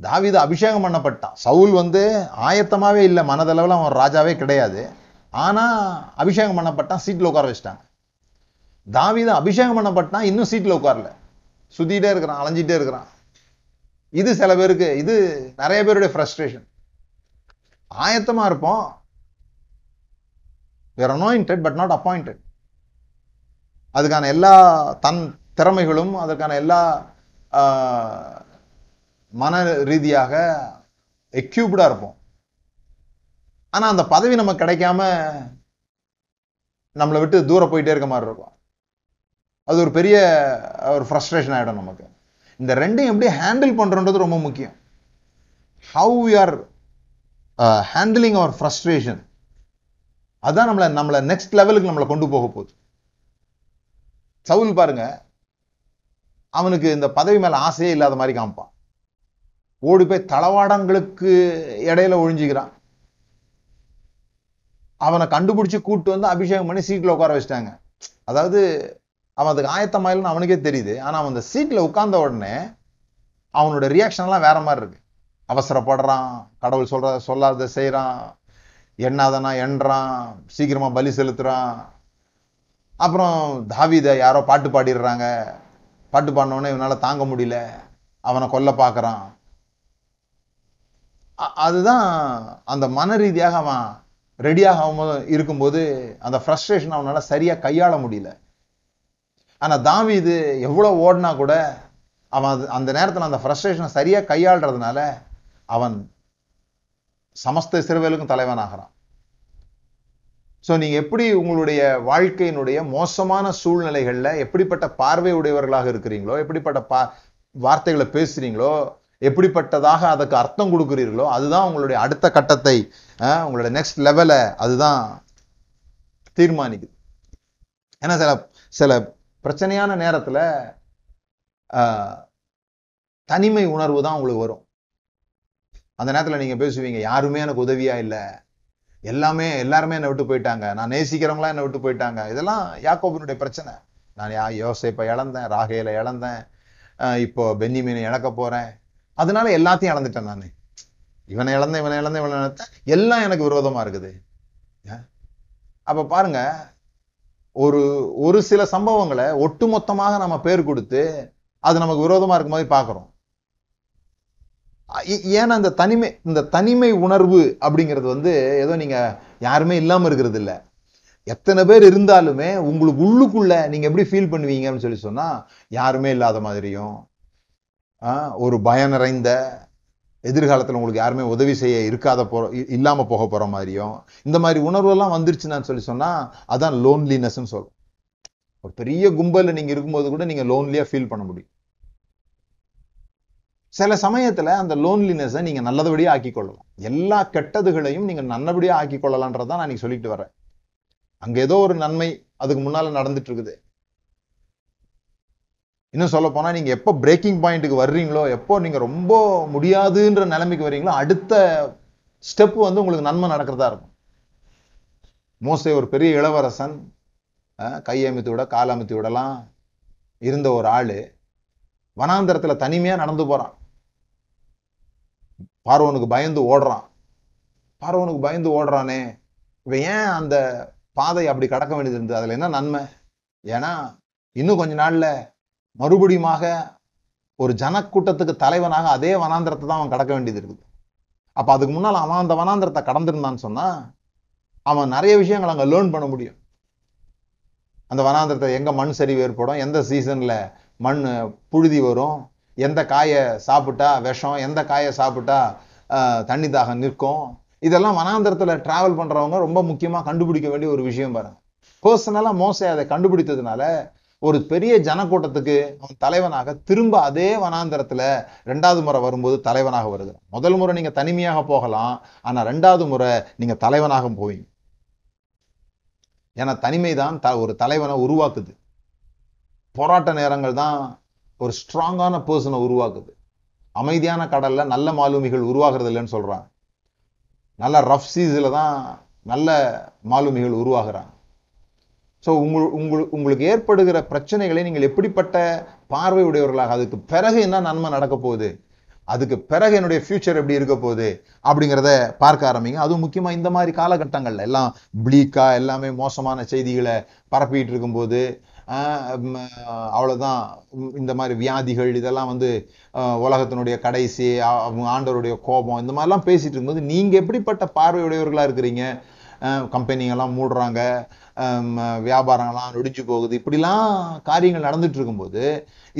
தாவீது அபிஷேகம் பண்ணப்பட்டான். சவுல் வந்து ஆயத்தமாகவே இல்லை மனதளவில் அவன் ராஜாவே கிடையாது. ஆனால் அபிஷேகம் பண்ணப்பட்டான் சீட்ல உட்கார வச்சிட்டாங்க. தாவித அபிஷேகம் பண்ணப்பட்டான் இன்னும் சீட்ல உட்காரல. சுத்திட்டே இருக்கிறான் அலைஞ்சிட்டே இருக்கிறான். இது சில பேருக்கு இது நிறைய பேருடைய ஃப்ரஸ்ட்ரேஷன் ஆயத்தமா இருப்போம். Where anointed but not appointed அதுக்கான எல்லா தன் திறமைகளும் அதற்கான எல்லா ஆஹ், மன ரீதியாக எக்யூப்டாக இருப்போம். ஆனா அந்த பதவி நமக்கு கிடைக்காம நம்மளை விட்டு தூரம் போயிட்டே இருக்க மாதிரி இருக்கும். அது ஒரு பெரிய ஒரு ஃப்ரஸ்ட்ரேஷன் ஆகிடும் நமக்கு. இந்த ரெண்டையும் எப்படி ஹேண்டில் பண்றோன்றது ரொம்ப முக்கியம். How we are handling our frustration அதான் நம்மளை நம்மளை நெக்ஸ்ட் லெவலுக்கு நம்மளை கொண்டு போக போகுது. சவுல் பாருங்க. அவனுக்கு இந்த பதவி மேல ஆசையே இல்லாத மாதிரி காமிப்பான். ஓடி போய் தளவாடங்களுக்கு இடையில ஒழிஞ்சுக்கிறான். அவனை கண்டுபிடிச்சு கூட்டு வந்து அபிஷேகம் பண்ணி சீட்டில் உட்கார வச்சிட்டாங்க. அதாவது அவன் அதுக்கு ஆயத்தமாயில்னு அவனுக்கே தெரியுது. ஆனால் அவன் அந்த சீட்ல உட்கார்ந்த உடனே அவனோட ரியாக்ஷன் எல்லாம் வேற மாதிரி இருக்கு. அவசரப்படுறான் கடவுள் சொல்ற சொல்லாத செய்கிறான் எண்ணாதனா எண்றான் சீக்கிரமா பலி செலுத்துறான். அப்புறம் தாவிதை யாரோ பாட்டு பாடிடுறாங்க. பாட்டு பாடினோடனே இவனால தாங்க முடியல. அவனை கொல்ல பார்க்குறான். அதுதான் அந்த மன ரீதியாக அவன் ரெடியாக இருக்கும்போது அந்த ஃப்ரஸ்ட்ரேஷன் அவனால் சரியாக கையாள முடியல. ஆனா இது எவ்வளவு ஓடினா கூட அவன் அது- அந்த நேரத்தில் அந்த ஃப்ரஸ்ட்ரேஷனை சரியா கையாளுறதுனால அவன் சமஸ்த தலைவன் தலைவனாகிறான் சோ நீங்க எப்படி உங்களுடைய வாழ்க்கையினுடைய மோசமான சூழ்நிலைகள்ல எப்படிப்பட்ட பார்வை உடையவர்களாக இருக்கிறீங்களோ எப்படிப்பட்ட பா வார்த்தைகளை பேசுறீங்களோ எப்படிப்பட்டதாக அதுக்கு அர்த்தம் கொடுக்குறீர்களோ அதுதான் உங்களுடைய அடுத்த கட்டத்தை உங்களுடைய நெக்ஸ்ட் லெவலை அதுதான் தீர்மானிக்குது. ஏன்னா சில சில பிரச்சனையான நேரத்துல ஆஹ், தனிமை உணர்வு தான் உங்களுக்கு வரும். அந்த நேரத்துல நீங்கள் பேசுவீங்க யாருமே எனக்கு உதவியாக இல்லை. எல்லாமே எல்லாருமே என்னை விட்டு போயிட்டாங்க. நான் நேசிக்கிறவங்களாம் என்னை விட்டு போயிட்டாங்க. இதெல்லாம் யாக்கோபினுடைய பிரச்சனை. நான் யா யோசேப்பை இழந்தேன் ராகேல இழந்தேன் இப்போ இப்போ பென்னிமீனை இழக்க போறேன். அதனால எல்லாத்தையும் இழந்துட்டேன் நான். இவனை இழந்தேன் இவனை இழந்தேன் இவனை இழந்தேன். எல்லாம் எனக்கு விரோதமாக இருக்குது. அப்போ பாருங்கள் பாருங்க ஒரு ஒரு சில சம்பவங்களை ஒட்டுமொத்தமாக நம்ம பேர் கொடுத்து அது நமக்கு விரோதமா இருக்க மாதிரி பார்க்குறோம். ஏன்னா இந்த தனிமை இந்த தனிமை உணர்வு அப்படிங்கிறது வந்து ஏதோ நீங்கள் யாருமே இல்லாமல் இருக்கிறது இல்லை. எத்தனை பேர் இருந்தாலுமே உங்களுக்கு உள்ளுக்குள்ள நீங்க எப்படி ஃபீல் பண்ணுவீங்கன்னு சொல்லி சொன்னால் யாருமே இல்லாத மாதிரியும் ஆஹ், ஒரு பயம் நிறைந்த எதிர்காலத்துல உங்களுக்கு யாருமே உதவி செய்ய இருக்காத போற இல்லாமல் இல்லாம போக போற மாதிரியும் இந்த மாதிரி உணர்வு எல்லாம் வந்துருச்சுன்னு சொல்லி சொன்னா அதான் லோன்லினஸ்ன்னு சொல்லும் ஒரு பெரிய கும்பலில் நீங்க இருக்கும்போது கூட நீங்க லோன்லியா ஃபீல் பண்ண முடியும். சில சமயத்துல அந்த லோன்லினஸை நீங்க நல்லபடியாக ஆக்கி கொள்ளலாம். எல்லா கெட்டதுகளையும் நீங்க நல்லபடியா ஆக்கி கொள்ளலான்றதான் நான் இன்னைக்கு சொல்லிட்டு வரேன் அங்க ஏதோ ஒரு நன்மை அதுக்கு முன்னால நடந்துட்டு இருக்குது. இன்னும் சொல்ல போனால் நீங்கள் எப்போ பிரேக்கிங் பாயிண்ட்டுக்கு வர்றீங்களோ எப்போ நீங்கள் ரொம்ப முடியாதுன்ற நிலைமைக்கு வர்றீங்களோ அடுத்த ஸ்டெப் வந்து உங்களுக்கு நன்மை நடக்கிறதா இருக்கும். மோஸ்ட்லி ஒரு பெரிய இளவரசன் கையமைத்து கை அமைத்து விட கால் அமைத்து விடலாம் இருந்த ஒரு ஆள் வனாந்தரத்தில் தனிமையாக நடந்து போகிறான் பார்வனுக்கு பயந்து ஓடுறான். பார்வனுக்கு பயந்து ஓடுறானே. இவன் ஏன் அந்த பாதை அப்படி கடக்க வேண்டியது இருந்தது? அதில் என்ன நன்மை? ஏன்னா இன்னும் கொஞ்ச நாளில் மறுபடியுமாக ஒரு ஜனக்கூட்டத்துக்கு தலைவனாக அதே வனாந்திரத்தை தான் அவன் கடக்க வேண்டியது இருக்குது. அப்ப அதுக்கு முன்னால் அவன் அந்த வனாந்திரத்தை கடந்திருந்தான்னு சொன்னா அவன் நிறைய விஷயங்கள் அங்க லேர்ன் பண்ண முடியும். அந்த வனாந்திரத்தை எங்க மண் சரிவு ஏற்படும் எந்த சீசன்ல மண் புழுதி வரும் எந்த காயை சாப்பிட்டா விஷம் எந்த காயை சாப்பிட்டா தண்ணி தாகம் நிற்கும். இதெல்லாம் வனாந்திரத்தில் டிராவல் பண்றவங்க ரொம்ப முக்கியமா கண்டுபிடிக்க வேண்டிய ஒரு விஷயம் பாருங்க. பர்சனலாக மோசை அதை கண்டுபிடித்ததுனால ஒரு பெரிய ஜனக்கூட்டத்துக்கு அவன் தலைவனாக திரும்ப அதே வனாந்தரத்துல ரெண்டாவது முறை வரும்போது தலைவனாக வருகிறான் முதல் முறை நீங்கள் தனிமையாக போகலாம் ஆனால் ரெண்டாவது முறை நீங்கள் தலைவனாக போவீங்க. ஏன்னா தனிமை தான் த ஒரு தலைவனை உருவாக்குது. போராட்ட நேரங்கள் தான் ஒரு ஸ்ட்ராங்கான பர்சனை உருவாக்குது. அமைதியான கடல்ல நல்ல மாலுமிகள் உருவாகிறது இல்லைன்னு சொல்றாங்க. நல்ல ரஃப் சீஸில் தான் நல்ல மாலுமிகள் உருவாகிறான் ஸோ உங்கள் உங்களுக்கு உங்களுக்கு ஏற்படுகிற பிரச்சனைகளை நீங்கள் எப்படிப்பட்ட பார்வை உடையவர்களாக அதுக்கு பிறகு என்ன நன்மை நடக்க போகுது? அதுக்கு பிறகு என்னுடைய ஃபியூச்சர் எப்படி இருக்க போகுது? அப்படிங்கிறத பார்க்க ஆரம்பிங்க. அதுவும் முக்கியமாக இந்த மாதிரி காலகட்டங்களில் எல்லாம் ப்ளீக்காக எல்லாமே மோசமான செய்திகளை பரப்பிட்டு இருக்கும்போது அவ்வளோதான் இந்த மாதிரி வியாதிகள் இதெல்லாம் வந்து உலகத்தினுடைய கடைசி அவங்க ஆண்டவருடைய கோபம் இந்த மாதிரிலாம் பேசிகிட்டு இருக்கும்போது நீங்கள் எப்படிப்பட்ட பார்வையுடையவர்களாக இருக்கிறீங்க? கம்பெனிங்கெல்லாம் மூடுறாங்க. ஆம், வியாபாரங்கள்லாம் போகுது. இப்படிலாம் காரியங்கள் நடந்துட்டு இருக்கும்போது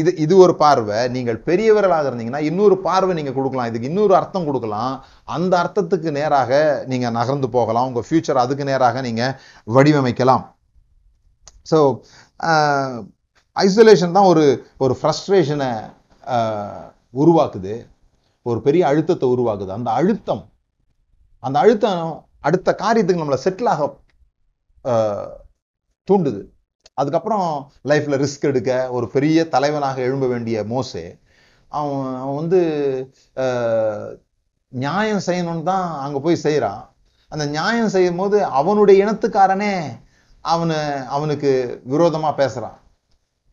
இது இது ஒரு பார்வை. நீங்கள் பெரியவர்களாக இருந்தீங்கன்னா இன்னொரு பார்வை நீங்கள் கொடுக்கலாம். இதுக்கு இன்னொரு அர்த்தம் கொடுக்கலாம். அந்த அர்த்தத்துக்கு நேராக நீங்கள் நகர்ந்து போகலாம். உங்கள் ஃபியூச்சர் அதுக்கு நேராக நீங்கள் வடிவமைக்கலாம். ஸோ ஐசோலேஷன் தான் ஒரு ஒரு ஃப்ரஸ்ட்ரேஷனை உருவாக்குது. ஒரு பெரிய அழுத்தத்தை உருவாக்குது. அந்த அழுத்தம் அந்த அழுத்தம் அடுத்த காரியத்துக்கு நம்மளை செட்டில் ஆக தூண்டுது. அதுக்கப்புறம் லைஃப்பில் ரிஸ்க் எடுக்க ஒரு பெரிய தலைவனாக எழும்ப வேண்டிய மோசே அவன் அவன் வந்து நியாயம் செய்யணும்னு தான் அங்கே போய் செய்கிறான் அந்த நியாயம் செய்யும் போது அவனுடைய இனத்துக்காரனே அவனு அவனுக்கு விரோதமாக பேசுகிறான்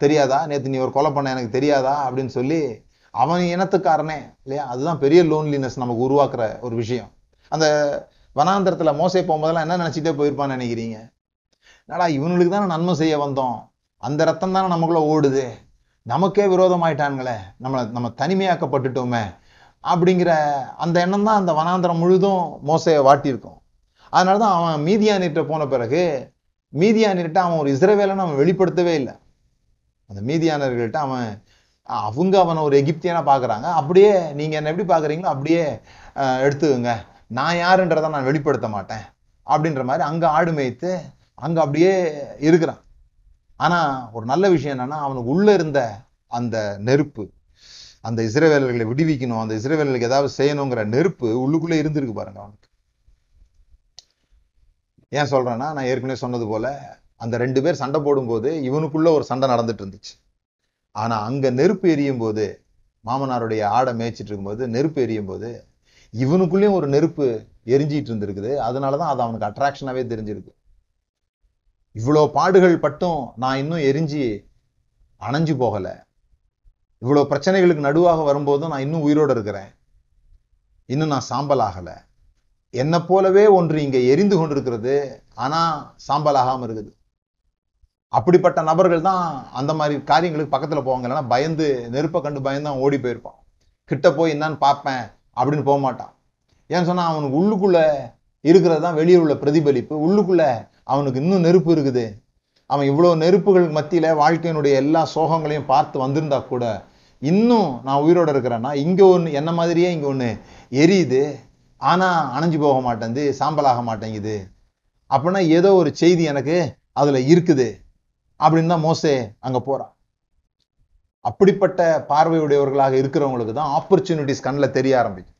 தெரியாதா? நேற்று நீ ஒரு கொலை பண்ண எனக்கு தெரியாதா? அப்படின்னு சொல்லி அவன் இனத்துக்காரனே இல்லையா? அதுதான் பெரிய லோன்லினஸ் நமக்கு உருவாக்குற ஒரு விஷயம். அந்த வனாந்திரத்தில் மோசை போகும்போதெல்லாம் என்ன நினைச்சிட்டே போயிருப்பான்னு நினைக்கிறீங்க? என்னடா இவனுக்கு தானே நன்மை செய்ய வந்தோம்? அந்த ரத்தம் தானே நமக்குள்ளே ஓடுது. நமக்கே விரோதமாயிட்டானுங்களே. நம்மளை நம்ம தனிமையாக்கப்பட்டுட்டோமே அப்படிங்கிற அந்த எண்ணம் தான் அந்த வனாந்தரம் முழுதும் மோசையை வாட்டியிருக்கும். அதனால தான் அவன் மீதியானிட்ட போன பிறகு மீதியானிட்ட அவன் ஒரு இஸ்ரவேலன்னு அவன் வெளிப்படுத்தவே இல்லை. அந்த மீதியானர்கள்ட்ட அவன் அவங்க அவனை ஒரு எகிப்தியனாக பார்க்குறாங்க அப்படியே நீங்கள் என்னை எப்படி பார்க்குறீங்களோ அப்படியே எடுத்துக்கோங்க. நான் யாருன்றதை நான் வெளிப்படுத்த மாட்டேன். அப்படின்ற மாதிரி அங்கே ஆடு மேய்த்து அங்கே அப்படியே இருக்கிறான். ஆனா ஒரு நல்ல விஷயம் என்னன்னா அவனுக்கு உள்ள இருந்த அந்த நெருப்பு அந்த இசைவேலர்களை விடுவிக்கணும் அந்த இஸ்ரவேலர்களுக்கு ஏதாவது செய்யணுங்கிற நெருப்பு உள்ளுக்குள்ளே இருந்திருக்கு பாருங்க அவனுக்கு. ஏன் சொல்றேன்னா நான் ஏற்கனவே சொன்னது போல அந்த ரெண்டு பேர் சண்டை போடும்போது இவனுக்குள்ளே ஒரு சண்டை நடந்துட்டு இருந்துச்சு. ஆனா அங்க நெருப்பு எரியும் போது மாமனாருடைய ஆடை மேய்ச்சிட்டு இருக்கும்போது நெருப்பு எரியும் போது இவனுக்குள்ளேயும் ஒரு நெருப்பு எரிஞ்சிட்டு இருந்திருக்குது. அதனால தான் அது அவனுக்கு அட்ராக்ஷனாகவே தெரிஞ்சிருக்கு. இவ்வளோ பாடுகள் பட்டும் நான் இன்னும் எரிஞ்சு அணைஞ்சு போகலை. இவ்வளோ பிரச்சனைகளுக்கு நடுவாக வரும்போதும் நான் இன்னும் உயிரோட இருக்கிறேன். இன்னும் நான் சாம்பல் ஆகலை என்னை போலவே ஒன்று இங்கே எரிந்து கொண்டிருக்கிறது ஆனால் சாம்பல் ஆகாமல் இருக்குது. அப்படிப்பட்ட நபர்கள் தான் அந்த மாதிரி காரியங்களுக்கு பக்கத்தில் போவாங்க. இல்லைன்னா பயந்து நெருப்பை கண்டு பயந்து அவன் ஓடி போயிருப்பான். கிட்ட போய் என்னன்னு பார்ப்பேன் அப்படின்னு போக மாட்டான். ஏன்னு சொன்னால் அவனுக்கு உள்ளுக்குள்ளே இருக்கிறது தான் வெளியே உள்ள பிரதிபலிப்பு. உள்ளுக்குள்ளே அவனுக்கு இன்னும் நெருப்பு இருக்குது. அவன் இவ்வளோ நெருப்புகள் மத்தியில் வாழ்க்கையினுடைய எல்லா சோகங்களையும் பார்த்து வந்திருந்தா கூட இன்னும் நான் உயிரோட இருக்கிறேன்னா இங்கே ஒன்று என்ன மாதிரியே இங்கே ஒன்று எரியுது. ஆனால் அணைஞ்சு போக மாட்டேங்குது சாம்பலாக மாட்டேங்குது. அப்படின்னா ஏதோ ஒரு செய்தி எனக்கு அதில் இருக்குது. அப்படின்னு தான் மோசே அங்கே போகிறான் அப்படிப்பட்ட பார்வையுடையவர்களாக இருக்கிறவங்களுக்கு தான் ஆப்பர்ச்சுனிட்டிஸ் கண்ணில் தெரிய ஆரம்பிக்கும்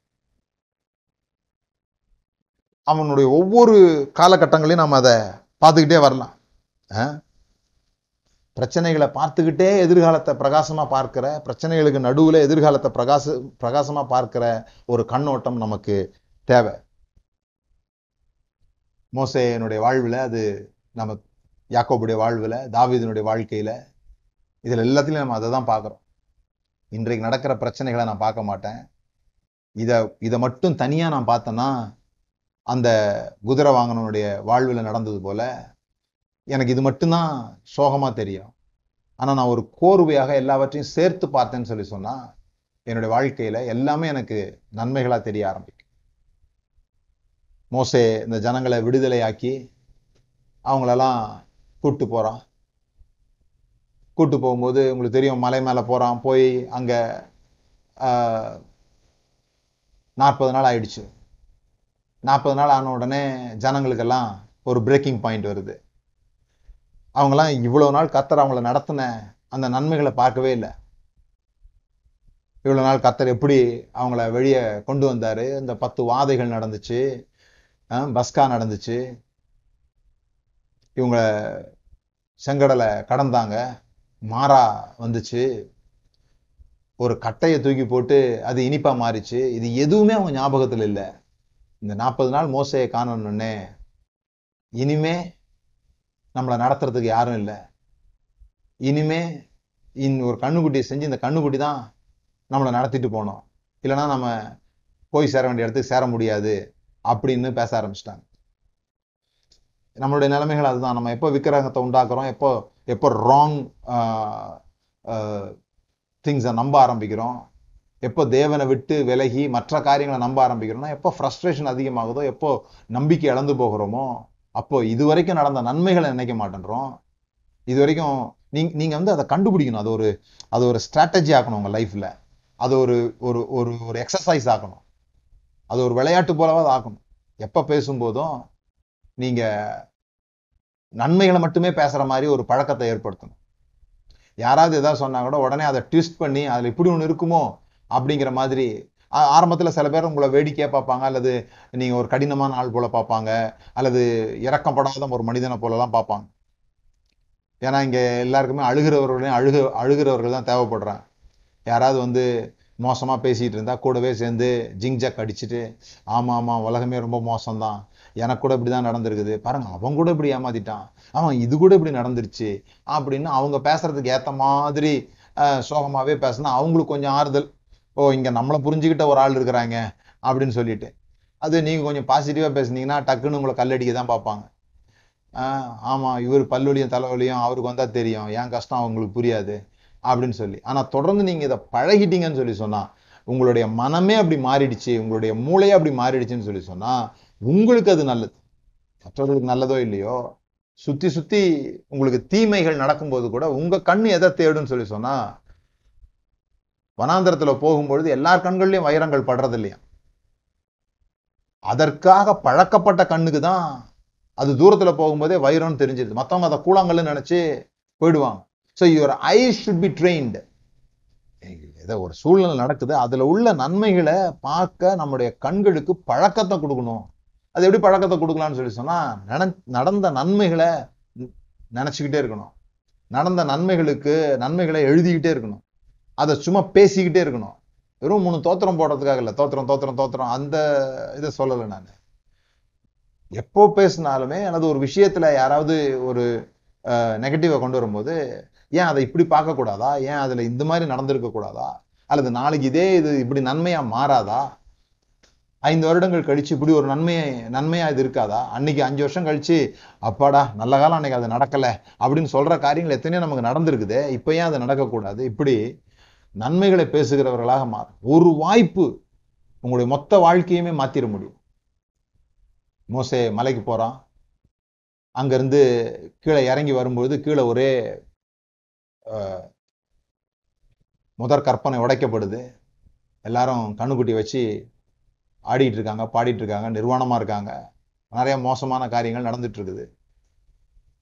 அவனுடைய ஒவ்வொரு காலகட்டங்களையும் நம்ம அதை பார்த்துக்கிட்டே வரலாம். ஆ? பிரச்சனைகளை பார்த்துக்கிட்டே எதிர்காலத்தை பிரகாசமாக பார்க்கிற பிரச்சனைகளுக்கு நடுவில் எதிர்காலத்தை பிரகாச பிரகாசமாக பார்க்கிற ஒரு கண்ணோட்டம் நமக்கு தேவை. மோசையனுடைய வாழ்வில் அது நம்ம யாக்கோபுடைய வாழ்வில் தாவீதனுடைய வாழ்க்கையில் இதில் எல்லாத்துலயும் நம்ம அதை தான் பார்க்குறோம். இன்றைக்கு நடக்கிற பிரச்சனைகளை நான் பார்க்க மாட்டேன். இதை இதை மட்டும் தனியாக நான் பார்த்தேன்னா அந்த குதிரை வாங்கினவனுடைய வாழ்வில் நடந்தது போல எனக்கு இது மட்டும்தான் சோகமாக தெரியும். ஆனால் நான் ஒரு கோர்வையாக எல்லாவற்றையும் சேர்த்து பார்த்தேன்னு சொல்லி சொன்னால் என்னுடைய வாழ்க்கையில் எல்லாமே எனக்கு நன்மைகளாக தெரிய ஆரம்பிக்கும். மோசே இந்த ஜனங்களை விடுதலையாக்கி அவங்களெல்லாம் கூப்பிட்டு போகிறான் கூப்பிட்டு போகும்போது உங்களுக்கு தெரியும் மலை மேலே போகிறான் போய் அங்கே நாற்பது நாள் ஆயிடுச்சு. நாற்பது நாள் ஆன உடனே ஜனங்களுக்கெல்லாம் ஒரு பிரேக்கிங் பாயிண்ட் வருது. அவங்கெல்லாம் இவ்வளோ நாள் கத்தர் அவங்கள நடத்தின அந்த நன்மைகளை பார்க்கவே இல்லை. இவ்வளோ நாள் கத்தர் எப்படி அவங்கள வெளியே கொண்டு வந்தார்? இந்த பத்து வாதைகள் நடந்துச்சு பஸ்கா நடந்துச்சு. இவங்க செங்கடலை கடந்தாங்க. மாறா வந்துச்சு. ஒரு கட்டையை தூக்கி போட்டு அது இனிப்பாக மாறிச்சு. இது எதுவுமே அவங்க ஞாபகத்தில் இல்லை. இந்த நாற்பது நாள் மோசையை காணணுன்னே இனிமே நம்மளை நடத்துறதுக்கு யாரும் இல்லை. இனிமே இன் ஒரு கண்ணுக்குட்டியை செஞ்சு இந்த கண்ணுக்குட்டி தான் நம்மளை நடத்திட்டு போனோம் இல்லைன்னா நம்ம போய் சேர வேண்டிய இடத்துக்கு சேர முடியாது அப்படின்னு பேச ஆரம்பிச்சிட்டாங்க. நம்மளுடைய நிலைமைகள் அதுதான். நம்ம எப்போ விக்கிரகத்தை உண்டாக்குறோம் எப்போ எப்போ ராங் திங்ஸை நம்ப ஆரம்பிக்கிறோம் எப்போ தேவனை விட்டு விலகி மற்ற காரியங்களை நம்ப ஆரம்பிக்கிறோம்னா எப்போ ஃப்ரஸ்ட்ரேஷன் அதிகமாகுதோ எப்போ நம்பிக்கை இழந்து போகிறோமோ அப்போ இது வரைக்கும் நடந்த நன்மைகளை நினைக்க மாட்டேன்றோம். இது வரைக்கும் நீங்க நீங்கள் வந்து அதை கண்டுபிடிக்கணும். அது ஒரு அது ஒரு ஸ்ட்ராட்டஜி ஆக்கணும் உங்கள் லைஃப்பில் அது ஒரு ஒரு ஒரு ஒரு எக்ஸசைஸ் ஆக்கணும். அது ஒரு விளையாட்டு போலவா அது ஆக்கணும். எப்போ பேசும்போதும் நீங்கள் நன்மைகளை மட்டுமே பேசுகிற மாதிரி ஒரு பழக்கத்தை ஏற்படுத்தணும். யாராவது ஏதாவது சொன்னா கூட உடனே அதை ட்விஸ்ட் பண்ணி அதில் இப்படி ஒன்று இருக்குமோ அப்படிங்கிற மாதிரி ஆரம்பத்தில் சில பேர் உங்களை வேடிக்கையாக பார்ப்பாங்க அல்லது நீங்கள் ஒரு கடினமான ஆள் போல பார்ப்பாங்க அல்லது இறக்கப்படாத ஒரு மனிதனை போலலாம் பார்ப்பாங்க. ஏன்னா இங்கே எல்லாருக்குமே அழுகிறவர்களையும் அழுக அழுகிறவர்கள் தான் தேவைப்படுறாங்க. யாராவது வந்து மோசமாக பேசிகிட்டு இருந்தால் கூடவே சேர்ந்து ஜிங் ஜாக் அடிச்சுட்டு ஆமாம் ஆமாம் உலகமே ரொம்ப மோசம்தான் எனக்கு கூட இப்படிதான் நடந்திருக்குது பாருங்கள் அவன் கூட இப்படி ஏமாத்திட்டான் அவன் இது கூட இப்படி நடந்துருச்சு அப்படின்னு அவங்க பேசுகிறதுக்கு ஏற்ற மாதிரி சோகமாகவே பேசினா அவங்களுக்கு கொஞ்சம் ஆறுதல் ஓ இங்கே நம்மளை புரிஞ்சுக்கிட்ட ஒரு ஆள் இருக்கிறாங்க அப்படின்னு சொல்லிட்டு. அது நீங்கள் கொஞ்சம் பாசிட்டிவாக பேசுனீங்கன்னா டக்குன்னு உங்களை கல்லடிக்க தான் பார்ப்பாங்க ஆமாம் இவர் பல்வலியும் தலைவலியும் அவருக்கு வந்தால் தெரியும். என் கஷ்டம் அவங்களுக்கு புரியாது அப்படின்னு சொல்லி. ஆனால் தொடர்ந்து நீங்கள் இதை பழகிட்டீங்கன்னு சொல்லி சொன்னால் உங்களுடைய மனமே அப்படி மாறிடுச்சு உங்களுடைய மூளையே அப்படி மாறிடுச்சுன்னு சொல்லி சொன்னால் உங்களுக்கு அது நல்லது. மற்றவர்களுக்கு நல்லதோ இல்லையோ சுற்றி சுற்றி உங்களுக்கு தீமைகள் நடக்கும்போது கூட உங்கள் கண்ணு எதை தேடுன்னு சொல்லி சொன்னால் வனாந்திரத்தில் போகும்பொழுது எல்லார் கண்கள்லயும் வைரங்கள் படுறது இல்லையா அதற்காக பழக்கப்பட்ட கண்ணுக்கு தான் அது தூரத்துல போகும்போதே வைரம்னு தெரிஞ்சிருது. மற்றவங்க அதை கூழாங்கல்னு நினைச்சு போயிடுவாங்க. So your eye should be trained ஏதோ ஒரு சூழ்நிலை நடக்குது. அதுல உள்ள நன்மைகளை பார்க்க நம்முடைய கண்களுக்கு பழக்கத்தை கொடுக்கணும். அது எப்படி பழக்கத்தை கொடுக்கலாம்னு சொல்லி சொன்னா நட நடந்த நன்மைகளை நினச்சிக்கிட்டே இருக்கணும். நடந்த நன்மைகளுக்கு நன்மைகளை எழுதிக்கிட்டே இருக்கணும். அதை சும்மா பேசிக்கிட்டே இருக்கணும். வெறும் மூணு தோத்திரம் போடுறதுக்காக இல்லை. தோத்திரம் தோத்திரம் தோத்திரம். அந்த இதை சொல்லலை நான். எப்போ பேசினாலுமே அல்லது ஒரு விஷயத்தில் யாராவது ஒரு நெகட்டிவை கொண்டு வரும்போது ஏன் அதை இப்படி பார்க்கக்கூடாதா ஏன் அதில் இந்த மாதிரி நடந்திருக்க கூடாதா? அல்லது நாளைக்கு இதே இது இப்படி நன்மையாக மாறாதா? ஐந்து வருடங்கள் கழிச்சு இப்படி ஒரு நன்மையை நன்மையாக இது இருக்காதா? அன்னைக்கு அஞ்சு வருஷம் கழிச்சு அப்பாடா நல்ல காலம் அன்னைக்கு அது நடக்கல அப்படின்னு சொல்கிற காரியங்கள் எத்தனையோ நமக்கு நடந்திருக்குது. இப்போ ஏன் அது நடக்கக்கூடாது இப்படி நன்மைகளை பேசுகிறவர்களாக மாறும் ஒரு வாய்ப்பு உங்களுடைய மொத்த வாழ்க்கையுமே மாத்திர முடியும். மோசே மலைக்கு போறான். அங்கிருந்து கீழே இறங்கி வரும்பொழுது கீழே ஒரே முதற் கற்பனை உடைக்கப்படுது. எல்லாரும் கண்ணுக்குட்டி வச்சு ஆடிட்டு இருக்காங்க பாடிட்டு இருக்காங்க நிர்வாணமா இருக்காங்க. நிறைய மோசமான காரியங்கள் நடந்துட்டு இருக்குது.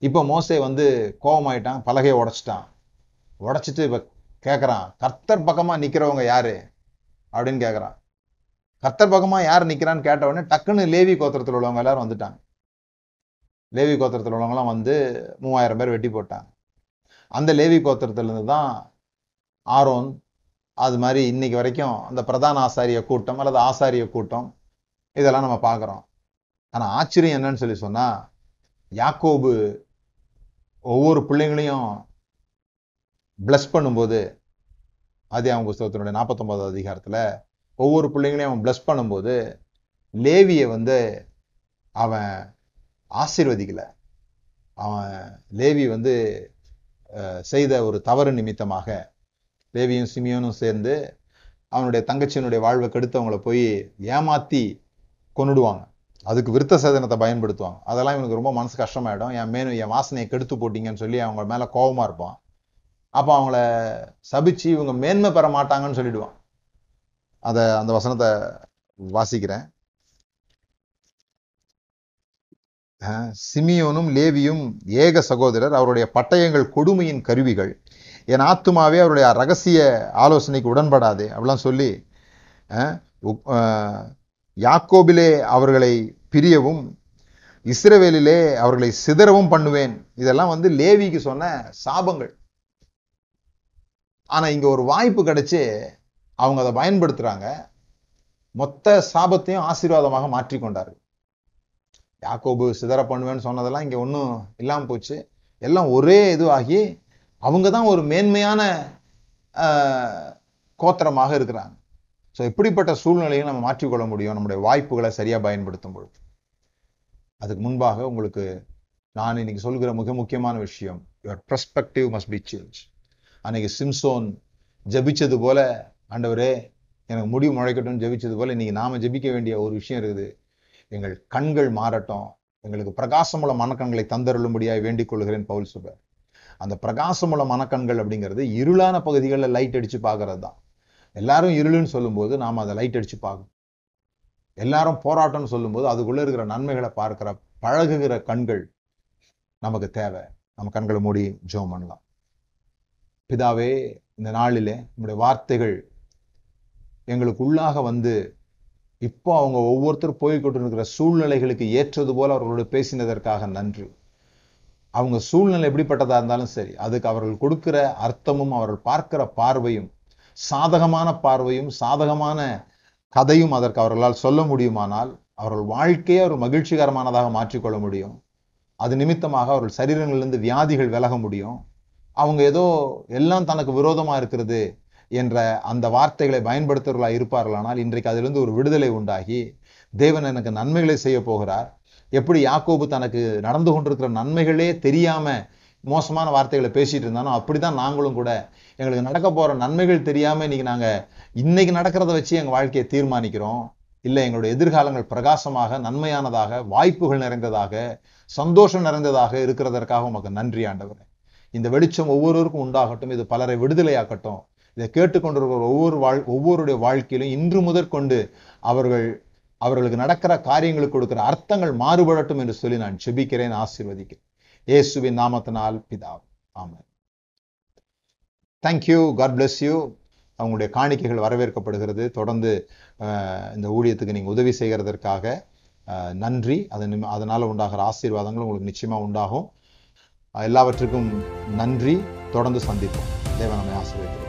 இப்போ மோசே வந்து கோபமாயிட்டான் பலகையை உடைச்சிட்டான். உடைச்சிட்டு இப்போ கேட்குறான் கர்த்தர் பக்கமாக நிற்கிறவங்க யார்? அப்படின்னு கேட்குறான் கர்த்தர் பக்கமாக யார் நிற்கிறான்னு கேட்ட உடனே டக்குன்னு லேவி கோத்திரத்தில் உள்ளவங்க எல்லாரும் வந்துட்டாங்க. லேவி கோத்திரத்தில் உள்ளவங்களாம் வந்து மூவாயிரம் பேர் வெட்டி போட்டாங்க. அந்த லேவி கோத்திரத்துலேருந்து தான் ஆரோன் அது மாதிரி இன்னைக்கு வரைக்கும் அந்த பிரதான ஆசாரிய கூட்டம் அல்லது ஆசாரிய கூட்டம் இதெல்லாம் நம்ம பார்க்குறோம். ஆனால் ஆச்சரியம் என்னன்னு சொல்லி சொன்னால் யாக்கோபு ஒவ்வொரு பிள்ளைங்களையும் பிளஸ் பண்ணும்போது அதே அவங்க புஸ்தகத்தினுடைய நாற்பத்தொம்போதாவது அதிகாரத்தில் ஒவ்வொரு பிள்ளைங்களையும் அவன் பிளஸ் பண்ணும்போது லேவியை வந்து அவன் ஆசீர்வதிக்கலை. அவன் லேவி வந்து செய்த ஒரு தவறு நிமித்தமாக லேவியும் சிமியோனும் சேர்ந்து அவனுடைய தங்கச்சியினுடைய வாழ்வை கெடுத்தவங்களை போய் ஏமாற்றி கொன்னுடுவாங்க. அதுக்கு விருத்த சேதனத்தை பயன்படுத்துவாங்க. அதெல்லாம் இவனுக்கு ரொம்ப மனசு கஷ்டமாயிடும். என் மேனு என் வாசனையை கெடுத்து போட்டிங்கன்னு சொல்லி அவங்க மேலே கோபமாக இருப்பான். அப்போ அவங்கள சபிச்சு இவங்க மேன்மை பெற மாட்டாங்கன்னு சொல்லிடுவான். அதை அந்த வசனத்தை வாசிக்கிறேன். சிமியோனும் லேவியும் ஏக சகோதரர் அவருடைய பட்டயங்கள் கொடுமையின் கருவிகள். என் ஆத்துமாவே அவருடைய ரகசிய ஆலோசனைக்கு உடன்படாது அப்படிலாம் சொல்லி யாக்கோபிலே அவர்களை பிரியவும் இஸ்ரவேலிலே அவர்களை சிதறவும் பண்ணுவேன். இதெல்லாம் வந்து லேவிக்கு சொன்ன சாபங்கள். ஆனால் இங்கே ஒரு வாய்ப்பு கிடைச்சி அவங்க அதை பயன்படுத்துகிறாங்க மொத்த சாபத்தையும் ஆசீர்வாதமாக மாற்றிக்கொண்டார்கள் யாக்கோபு சிதற பண்ணுவேன்னு சொன்னதெல்லாம் இங்கே ஒன்றும் இல்லாமல் போச்சு. எல்லாம் ஒரே இதுவாகி அவங்க தான் ஒரு மேன்மையான கோத்திரமாக இருக்கிறாங்க. ஸோ இப்படிப்பட்ட சூழ்நிலையை நம்ம மாற்றிக்கொள்ள முடியும்? நம்முடைய வாய்ப்புகளை சரியாக பயன்படுத்தும் பொழுது. அதுக்கு முன்பாக உங்களுக்கு நான் இன்னைக்கு சொல்கிற மிக முக்கியமான விஷயம் your perspective must be change அன்னைக்கு சிம்சோன் ஜெபிச்சது போல ஆண்டவரே எனக்கு முடி முளைக்கட்டும் ஜபிச்சது போல இன்னைக்கு நாம ஜெபிக்க வேண்டிய ஒரு விஷயம் இருக்குது. எங்கள் கண்கள் மாறட்டும். எங்களுக்கு பிரகாசமுள்ள மனக்கண்களை தந்தருளும்படியாக வேண்டிக் கொள்கிறேன் பவுல் சுபர் அந்த பிரகாசமுள்ள மனக்கண்கள் அப்படிங்கிறது இருளான பகுதிகளில் லைட் அடிச்சு பார்க்கறது தான். எல்லாரும் இருளுன்னு சொல்லும்போது நாம் அதை லைட் அடிச்சு பார்க்கணும். எல்லாரும் போராட்டம்னு சொல்லும்போது அதுக்குள்ளே இருக்கிற நன்மைகளை பார்க்குற பழகுகிற கண்கள் நமக்கு தேவை. நம்ம கண்களை மூடி ஜோம் பண்ணலாம். பிதாவே இந்த நாளிலே நம்முடைய வார்த்தைகள் எங்களுக்கு உள்ளாக வந்து இப்போ அவங்க ஒவ்வொருத்தரும் போய் இருக்கிற சூழ்நிலைகளுக்கு ஏற்றது போல் அவர்களோடு பேசினதற்காக நன்றி. அவங்க சூழ்நிலை எப்படிப்பட்டதாக இருந்தாலும் சரி அதுக்கு அவர்கள் கொடுக்கிற அர்த்தமும் அவர்கள் பார்க்கிற பார்வையும் சாதகமான பார்வையும் சாதகமான கதையும் அதற்கு அவர்களால் சொல்ல முடியுமானால் அவர்கள் வாழ்க்கையை ஒரு மகிழ்ச்சிகரமானதாக மாற்றிக்கொள்ள முடியும். அது நிமித்தமாக அவர்கள் சரீரங்களிலிருந்து வியாதிகள் விலக முடியும். அவங்க ஏதோ எல்லாம் தனக்கு விரோதமாக இருக்கிறது என்ற அந்த வார்த்தைகளை பயன்படுத்துவர்களா இருப்பார்களானால் இன்றைக்கு அதிலிருந்து ஒரு விடுதலை உண்டாகி தேவன் எனக்கு நன்மைகளை செய்ய போகிறார். எப்படி யாக்கோபு தனக்கு நடந்து கொண்டிருக்கிற நன்மைகளே தெரியாமல் மோசமான வார்த்தைகளை பேசிகிட்டு இருந்தானோ அப்படிதான் நாங்களும் கூட எங்களுக்கு நடக்க போகிற நன்மைகள் தெரியாமல் இன்னைக்கு நாங்கள் இன்றைக்கி நடக்கிறத வச்சு எங்கள் வாழ்க்கையை தீர்மானிக்கிறோம். இல்லை எங்களுடைய எதிர்காலங்கள் பிரகாசமாக நன்மையானதாக வாய்ப்புகள் நிறைந்ததாக சந்தோஷம் நிறைந்ததாக இருக்கிறதற்காக உமக்கு நன்றி ஆண்டவரே. இந்த வெளிச்சம் ஒவ்வொருவருக்கும் உண்டாகட்டும் இது பலரை விடுதலையாக்கட்டும். இதை கேட்டுக்கொண்டிருக்கிற ஒவ்வொரு வாழ் ஒவ்வொருடைய வாழ்க்கையிலும் இன்று முதற்கொண்டு அவர்கள் அவர்களுக்கு நடக்கிற காரியங்களுக்கு கொடுக்கிற அர்த்தங்கள் மாறுபடட்டும் என்று சொல்லி நான் செபிக்கிறேன் ஆசீர்வதிக்கிறேன். இயேசுவின் நாமத்தினால் பிதா ஆமாம் தேங்க்யூ காட் பிளஸ் யூ அவங்களுடைய காணிக்கைகள் வரவேற்கப்படுகிறது. தொடர்ந்து அஹ், இந்த ஊழியத்துக்கு நீங்க உதவி செய்கிறதற்காக அஹ், நன்றி. அதன் அதனால் அதனால உண்டாகிற ஆசீர்வாதங்கள் உங்களுக்கு நிச்சயமா உண்டாகும். எல்லாவற்றுக்கும் நன்றி. தொடர்ந்து சந்திப்போம். தேவன் நம்மை ஆசீர்வதிக்கிறார்